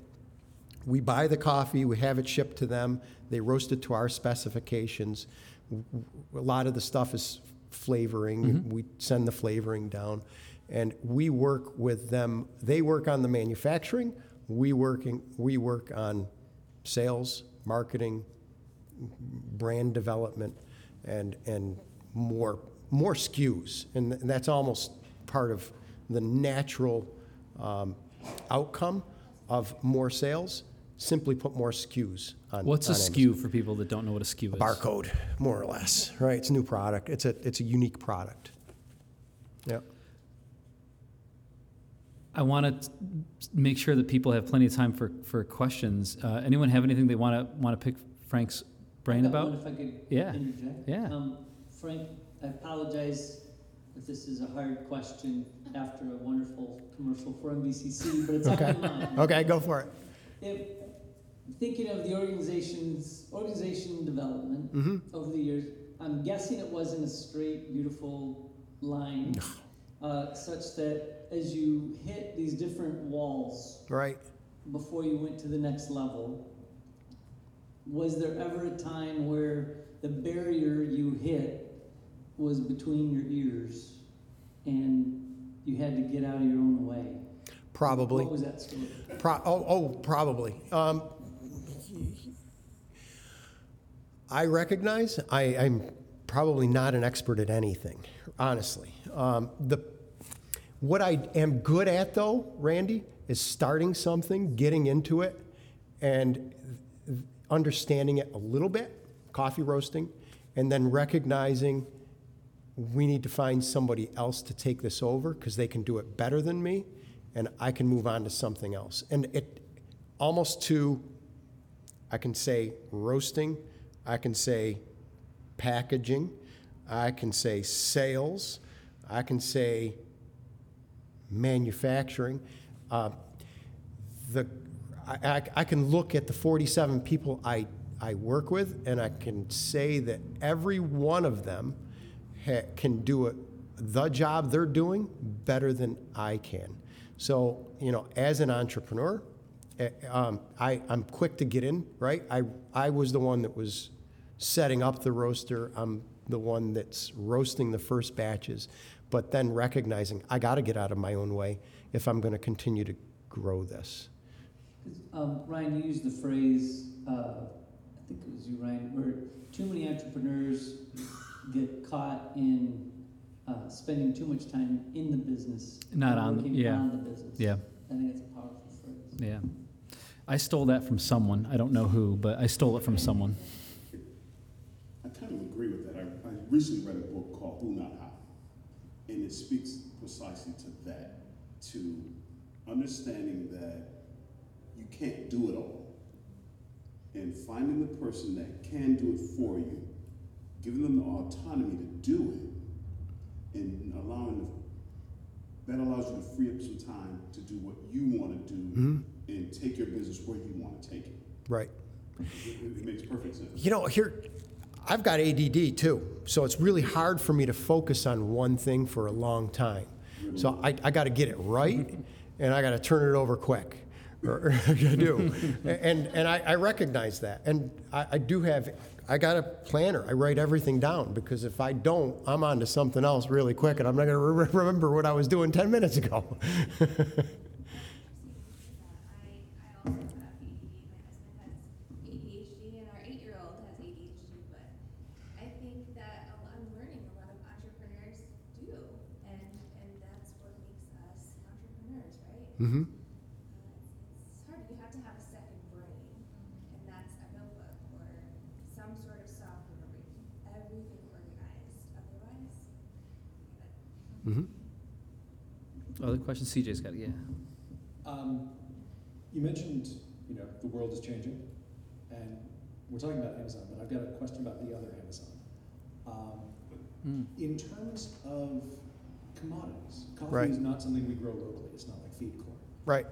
B: We buy the coffee, we have it shipped to them, they roast it to our specifications. A lot of the stuff is flavoring, mm-hmm. we send the flavoring down. And we work with them, they work on the manufacturing, we working, we work on sales, marketing, brand development, and, and more, more SKUs. And th- that's almost part of the natural um, outcome of more sales. Simply put more SKUs on.
A: What's a
B: on Amazon.
A: SKU for people that don't know what a SKU is?
B: Barcode, more or less, right? It's a new product. It's a, it's a unique product. Yeah.
A: I want to make sure that people have plenty of time for, for questions. Uh, anyone have anything they want to want to pick Frank's brain
F: I've
A: about?
F: If I could
A: Yeah.
F: interject.
A: Yeah.
F: Um, Frank, I apologize if this is a hard question after a wonderful commercial for MVCC, but it's up
B: Okay.
F: in mind.
B: Okay, go for it.
F: If, thinking of the organization's, organization development
B: Mm-hmm.
F: over the years, I'm guessing it wasn't a straight, beautiful line, uh, such that as you hit these different walls,
B: Right.
F: before you went to the next level, was there ever a time where the barrier you hit was between your ears and you had to get out of your own way?
B: Probably.
F: What was that story?
B: Pro- oh, oh, probably. Um, I recognize I, I'm probably not an expert at anything, honestly. Um, the what I am good at, though, Randy, is starting something, getting into it, and understanding it a little bit, coffee roasting, and then recognizing we need to find somebody else to take this over because they can do it better than me and I can move on to something else. And it almost to, I can say roasting, I can say packaging, I can say sales, I can say manufacturing. Uh, the, I, I, can look at the 47 people I, I work with and I can say that every one of them ha- can do it, the job they're doing better than I can. So, you know, as an entrepreneur, eh, um, I, I'm quick to get in, right? I, I was the one that was setting up the roaster. I'm the one that's roasting the first batches, but then recognizing I got to get out of my own way if I'm going to continue to grow this.
F: Um, Ryan, you used the phrase, uh, I think it was you, Ryan, where too many entrepreneurs get caught in uh, spending too much time in the business.
A: Not on-
F: working
A: yeah.
F: on the business.
A: Yeah,
F: I think it's a powerful phrase.
A: yeah. I stole that from someone. I don't know who, but I stole it from someone.
G: I kind of agree with that. I, I recently read a book called Who Not How, and it speaks precisely to that, to understanding that you can't do it all, and finding the person that can do it for you, giving them the autonomy to do it, and allowing that allows you to free up some time to do what you want to do mm-hmm. and take your business where you want to take it.
B: Right.
G: It, it- it makes perfect sense.
B: You know, here, I've got ADD too, so it's really hard for me to focus on one thing for a long time. So I, I got to get it right, and I got to turn it over quick. Or, [LAUGHS] I do, and and I, I recognize that, and I, I do have. I got a planner. I write everything down because if I don't, I'm on to something else really quick, and I'm not going to re- remember what I was doing ten minutes ago. [LAUGHS]
H: I, I also have ADD. My husband has ADHD, and our eight-year-old has ADHD. But I think that a lot, I'm learning a lot of entrepreneurs do.
B: Mm-hmm.
H: It's hard, you have to have a second brain, and that's a notebook or some sort of software where you keep everything organized, otherwise.
B: Mm-hmm.
A: Other questions? CJ's got it. Yeah.
C: Um, you mentioned, you know, the world is changing, and we're talking about Amazon, but I've got a question about the other Amazon. Um,
A: Mm.
C: in terms of commodities, coffee
B: Right.
C: is not something we grow locally. It's not like feed corn.
B: Right.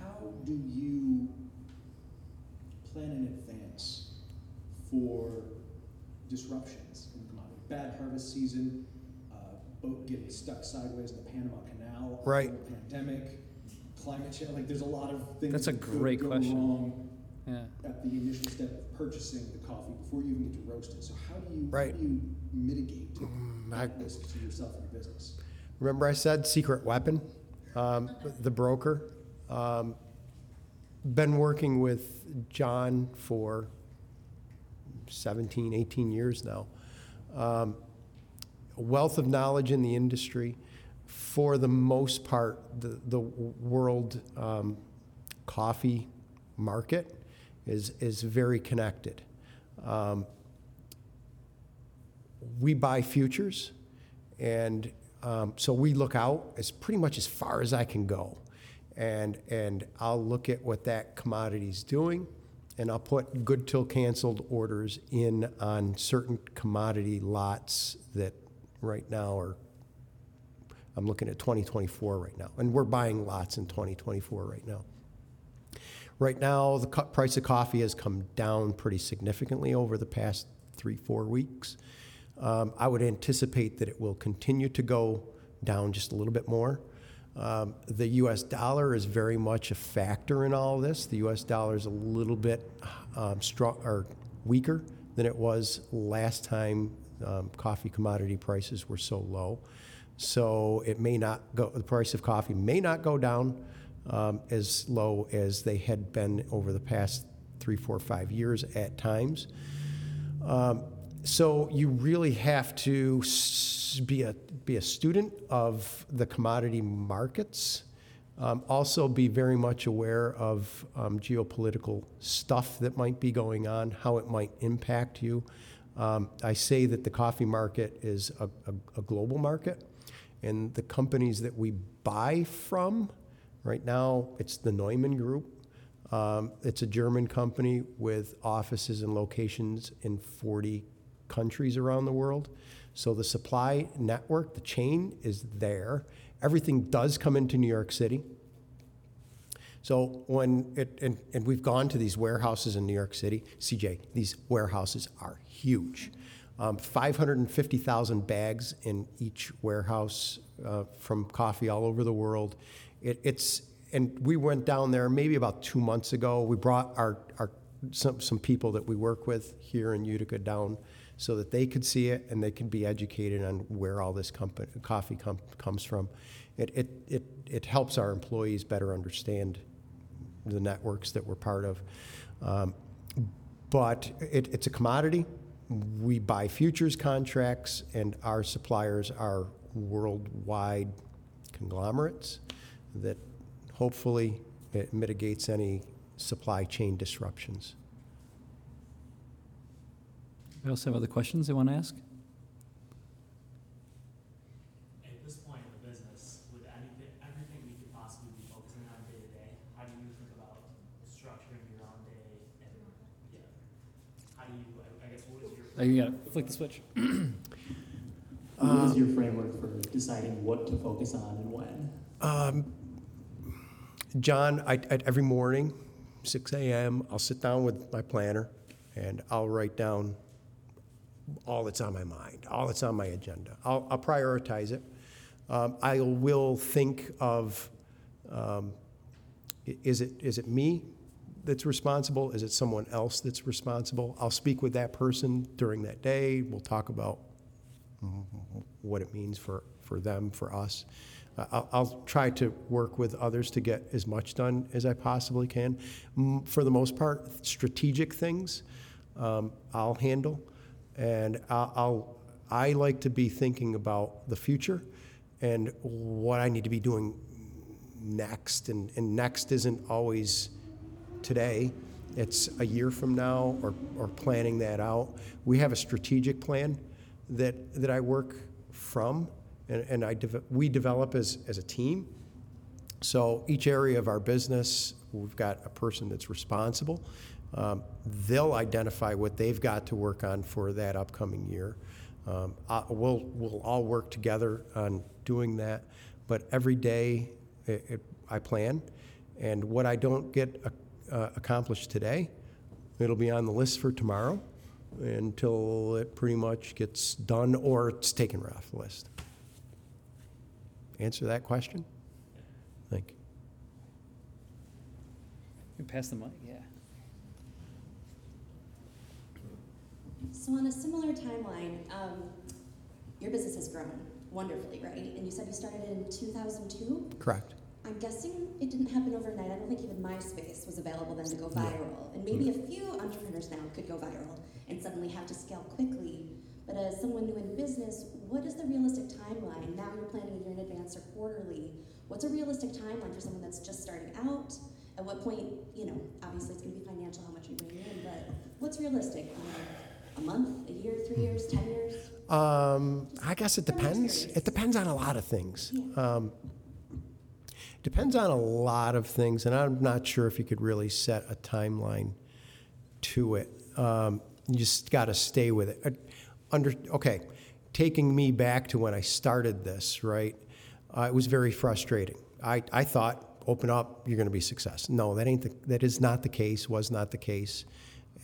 C: How do you plan in advance for disruptions in the commodity? Bad harvest season, uh, boat getting stuck sideways in the Panama Canal, a
B: Right.
C: global pandemic, climate change. Like, there's a lot of things
A: That's a
C: that could
A: great
C: go
A: question.
C: wrong
A: Yeah.
C: at the initial step of purchasing the coffee before you even get to roast it. So how do you
B: Right.
C: how do you mitigate
B: Mm, I-
C: risk to yourself and your business?
B: Remember I said secret weapon? Um, the broker. Um, been working with John for 17, 18 years now. Um, wealth of knowledge in the industry. For the most part, the, the world um, coffee market is, is very connected. Um, we buy futures, and um, so we look out as pretty much as far as I can go, and and I'll look at what that commodity's doing, and I'll put good till canceled orders in on certain commodity lots that right now are. I'm looking at 2024 right now, and we're buying lots in 2024 right now. Right now, the co- price of coffee has come down pretty significantly over the past three, four weeks. Um, I would anticipate that it will continue to go down just a little bit more. Um, the U.S. dollar is very much a factor in all of this. The U.S. dollar is a little bit um, strong or weaker than it was last time um, coffee commodity prices were so low. So it may not go. The price of coffee may not go down um, as low as they had been over the past three, four, five years at times. Um, so you really have to be a be a student of the commodity markets. Um, also, be very much aware of um, geopolitical stuff that might be going on, how it might impact you. Um, I say that the coffee market is a, a, a global market, and the companies that we buy from, right now, it's the Neumann Group. Um, it's a German company with offices and locations in 40 countries around the world. So the supply network, the chain is there. Everything does come into New York City. So when it, and, and we've gone to these warehouses in New York City, CJ, these warehouses are huge. Um, 550,000 bags in each warehouse uh, from coffee all over the world. It, it's, and we went down there maybe about two months ago. We brought our, our some, some people that we work with here in Utica down so that they could see it and they could be educated on where all this company, coffee com- comes from. It, it, it, it helps our employees better understand the networks that we're part of. Um, but it, it's a commodity. We buy futures contracts, and our suppliers are worldwide conglomerates that hopefully it mitigates any supply chain disruptions.
A: We also have other questions they want to ask.
I: At this point in the business, with anything, everything we could possibly be focusing on day to day, how do you think about structuring your own day? And yeah, how do you? I, I guess what is your?
A: Oh, you got to flick the switch. [CLEARS THROAT]
I: What is your framework for deciding what to focus on and when?
B: Um, John, I, I, every morning, 6 a.m., I'll sit down with my planner and I'll write down all that's on my mind, all that's on my agenda. I'll, I'll prioritize it. Um, I will think of um, is, it, is it me that's responsible? Is it someone else that's responsible? I'll speak with that person during that day. We'll talk about what it means for, for them, for us. I'll, I'll try to work with others to get as much done as I possibly can. For the most part, strategic things um, I'll handle, and I'll, I'll like to be thinking about the future and what I need to be doing next, and, and next isn't always today. It's a year from now or, or planning that out. We have a strategic plan that, that I work from and, and I deve- we develop as, as a team. So each area of our business, we've got a person that's responsible. Um, they'll identify what they've got to work on for that upcoming year. Um, I, we'll, we'll all work together on doing that, but every day it, it, I plan, and what I don't get uh, accomplished today, it'll be on the list for tomorrow until it pretty much gets done or it's taken right off the list. Answer that question? Thank you.
A: You pass the mic, yeah.
E: So on a similar timeline, um, your business has grown wonderfully, right? And you said you started in 2002?
B: Correct.
E: I'm guessing it didn't happen overnight. I don't think even MySpace was available then to go viral. And maybe a few entrepreneurs now could go viral and suddenly have to scale quickly. But as someone new in business, what is the realistic timeline? Now you're planning a year in advance or quarterly. What's a realistic timeline for someone that's just starting out? At what point, you know, obviously it's going to be financial, how much you bring in, but what's realistic? You know, a month, a year, three years, ten years?
B: Um, I guess it depends. It depends on a lot of things. Um, depends on a lot of things, and I'm not sure if you could really set a timeline to it. Um, you just got to stay with it. Uh, under okay, taking me back to when I started this, right? Uh, it was very frustrating. I, I thought open up, you're going to be success. No, that ain't the, that is not the case. Was not the case,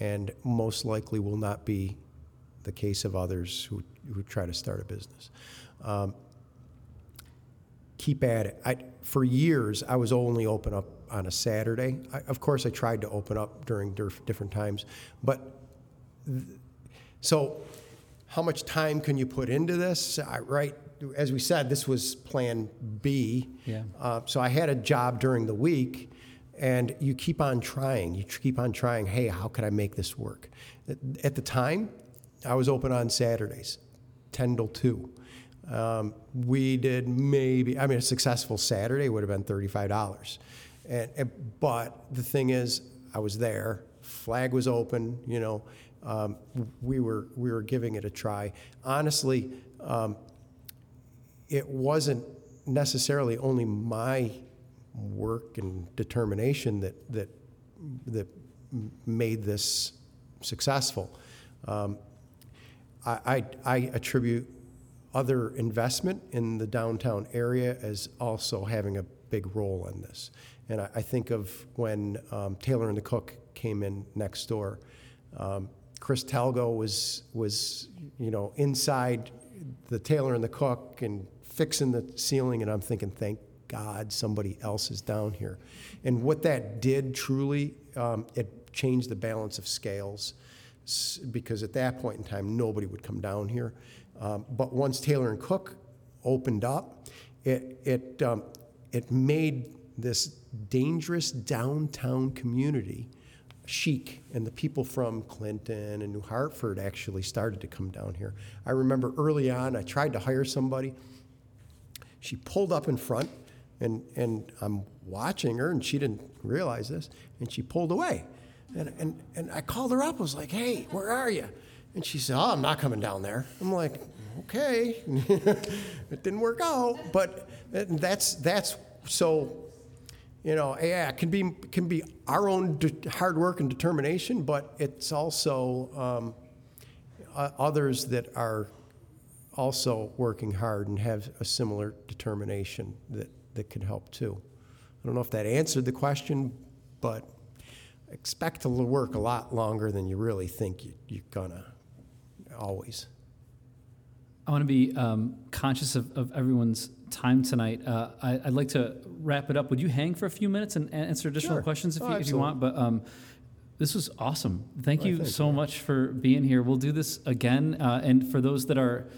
B: and most likely will not be the case of others who who try to start a business. Um, keep at it. I, for years, I was only open up on a Saturday. I, of course, I tried to open up during different times, but th- so how much time can you put into this? I, right, as we said, this was Plan B.
A: Yeah.
B: Uh, so I had a job during the week, and you keep on trying. You keep on trying. Hey, how could I make this work? At the time, I was open on Saturdays, ten till two. Um, we did maybe, I mean, a successful Saturday would have been $35. And, and, but the thing is, I was there, flag was open, you know, um, we, were, we were giving it a try. Honestly, um, it wasn't necessarily only my work and determination that, that, that made this successful. Um, I, I, I attribute other investment in the downtown area as also having a big role in this. And I, I think of when um, Tailor and the Cook came in next door. Um, Chris Talgo was was you know inside the Tailor and the Cook and fixing the ceiling, and I'm thinking, thank God somebody else is down here. And what that did truly, um, it changed the balance of scales because at that point in time nobody would come down here. Um, but once Tailor and Cook opened up, it, it, um, it made this dangerous downtown community chic, and the people from Clinton and New Hartford actually started to come down here. I remember early on, I tried to hire somebody. She pulled up in front, and, and I'm watching her, and she didn't realize this, and she pulled away. And, and, and I called her up, I was like, hey, where are you? And she said, Oh, I'm not coming down there. I'm like, Okay. [LAUGHS] it didn't work out. But that's, that's so, you know, yeah, it can be, can be our own de- hard work and determination, but it's also um, uh, others that are also working hard and have a similar determination that, that can help too. I don't know if that answered the question, but expect to work a lot longer than you really think you, you're gonna always.
A: I want to be um, conscious of, of, everyone's time tonight. Uh, I, would like to wrap it up. Would you hang for a few minutes and answer additional
B: sure.
A: questions if,
B: oh,
A: you, if you want? But um, this was awesome. Thank well, you so you. much for being here. We'll do this again. Uh, and for those that are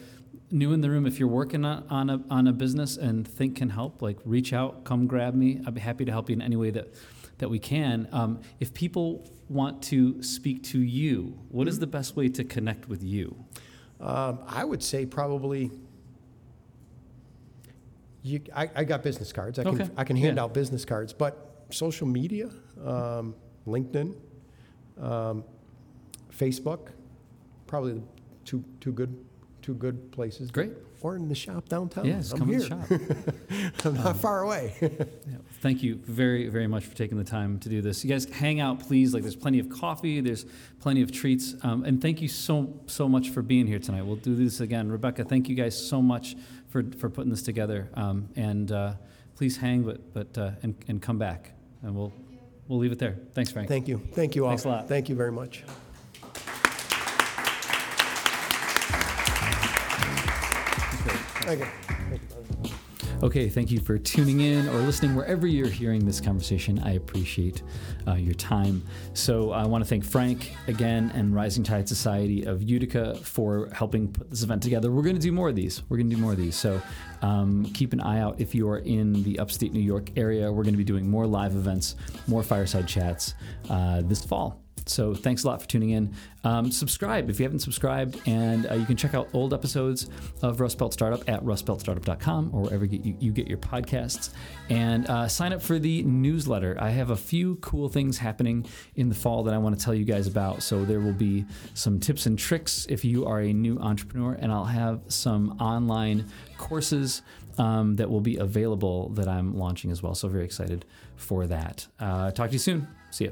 A: new in the room, if you're working on, a, on a business and think can help, like reach out, come grab me. I'd be happy to help you in any way that, that we can. Um, if people want to speak to you, what is the best way to connect with you?
B: Um, I would say probably you, I, I got business cards. I can
A: Okay.
B: I can hand
A: Yeah.
B: out business cards, but social media, um, LinkedIn, um, Facebook, probably the two two good two good places.
A: Great.
B: Or in the shop downtown.
A: Just
B: I'm
A: come in
B: here.
A: the shop. [LAUGHS]
B: I'm not far away. [LAUGHS]
A: Yeah, Thank you very, very much for taking the time to do this. You guys hang out, please. Like, there's plenty of coffee, there's plenty of treats. Um, and thank you so, so much for being here tonight. We'll do this again. Rebecca, thank you guys so much for, for putting this together. Um, and uh, please hang, but, but, uh, and, and come back. And we'll, we'll leave it there. Thanks, Frank.
B: Thank you. Thank you all.
A: Thanks a lot.
B: Thank you very much. You.
A: Okay, thank you for tuning in or listening wherever you're hearing this conversation. I appreciate uh, your time. So I want to thank Frank again and Rising Tide Society of Utica for helping put this event together. We're going to do more of these. We're going to do more of these. So um, keep an eye out if you are in the upstate New York area. We're going to be doing more live events, more fireside chats uh, this fall. So thanks a lot for tuning in. Um, subscribe if you haven't subscribed, and uh, you can check out old episodes of Rust Belt Startup at rustbeltstartup.com or wherever you, you get your podcasts. And uh, sign up for the newsletter. I have a few cool things happening in the fall that I want to tell you guys about. So there will be some tips and tricks if you are a new entrepreneur, and I'll have some online courses um, that will be available that I'm launching as well. So very excited for that. Uh, talk to you soon. See ya.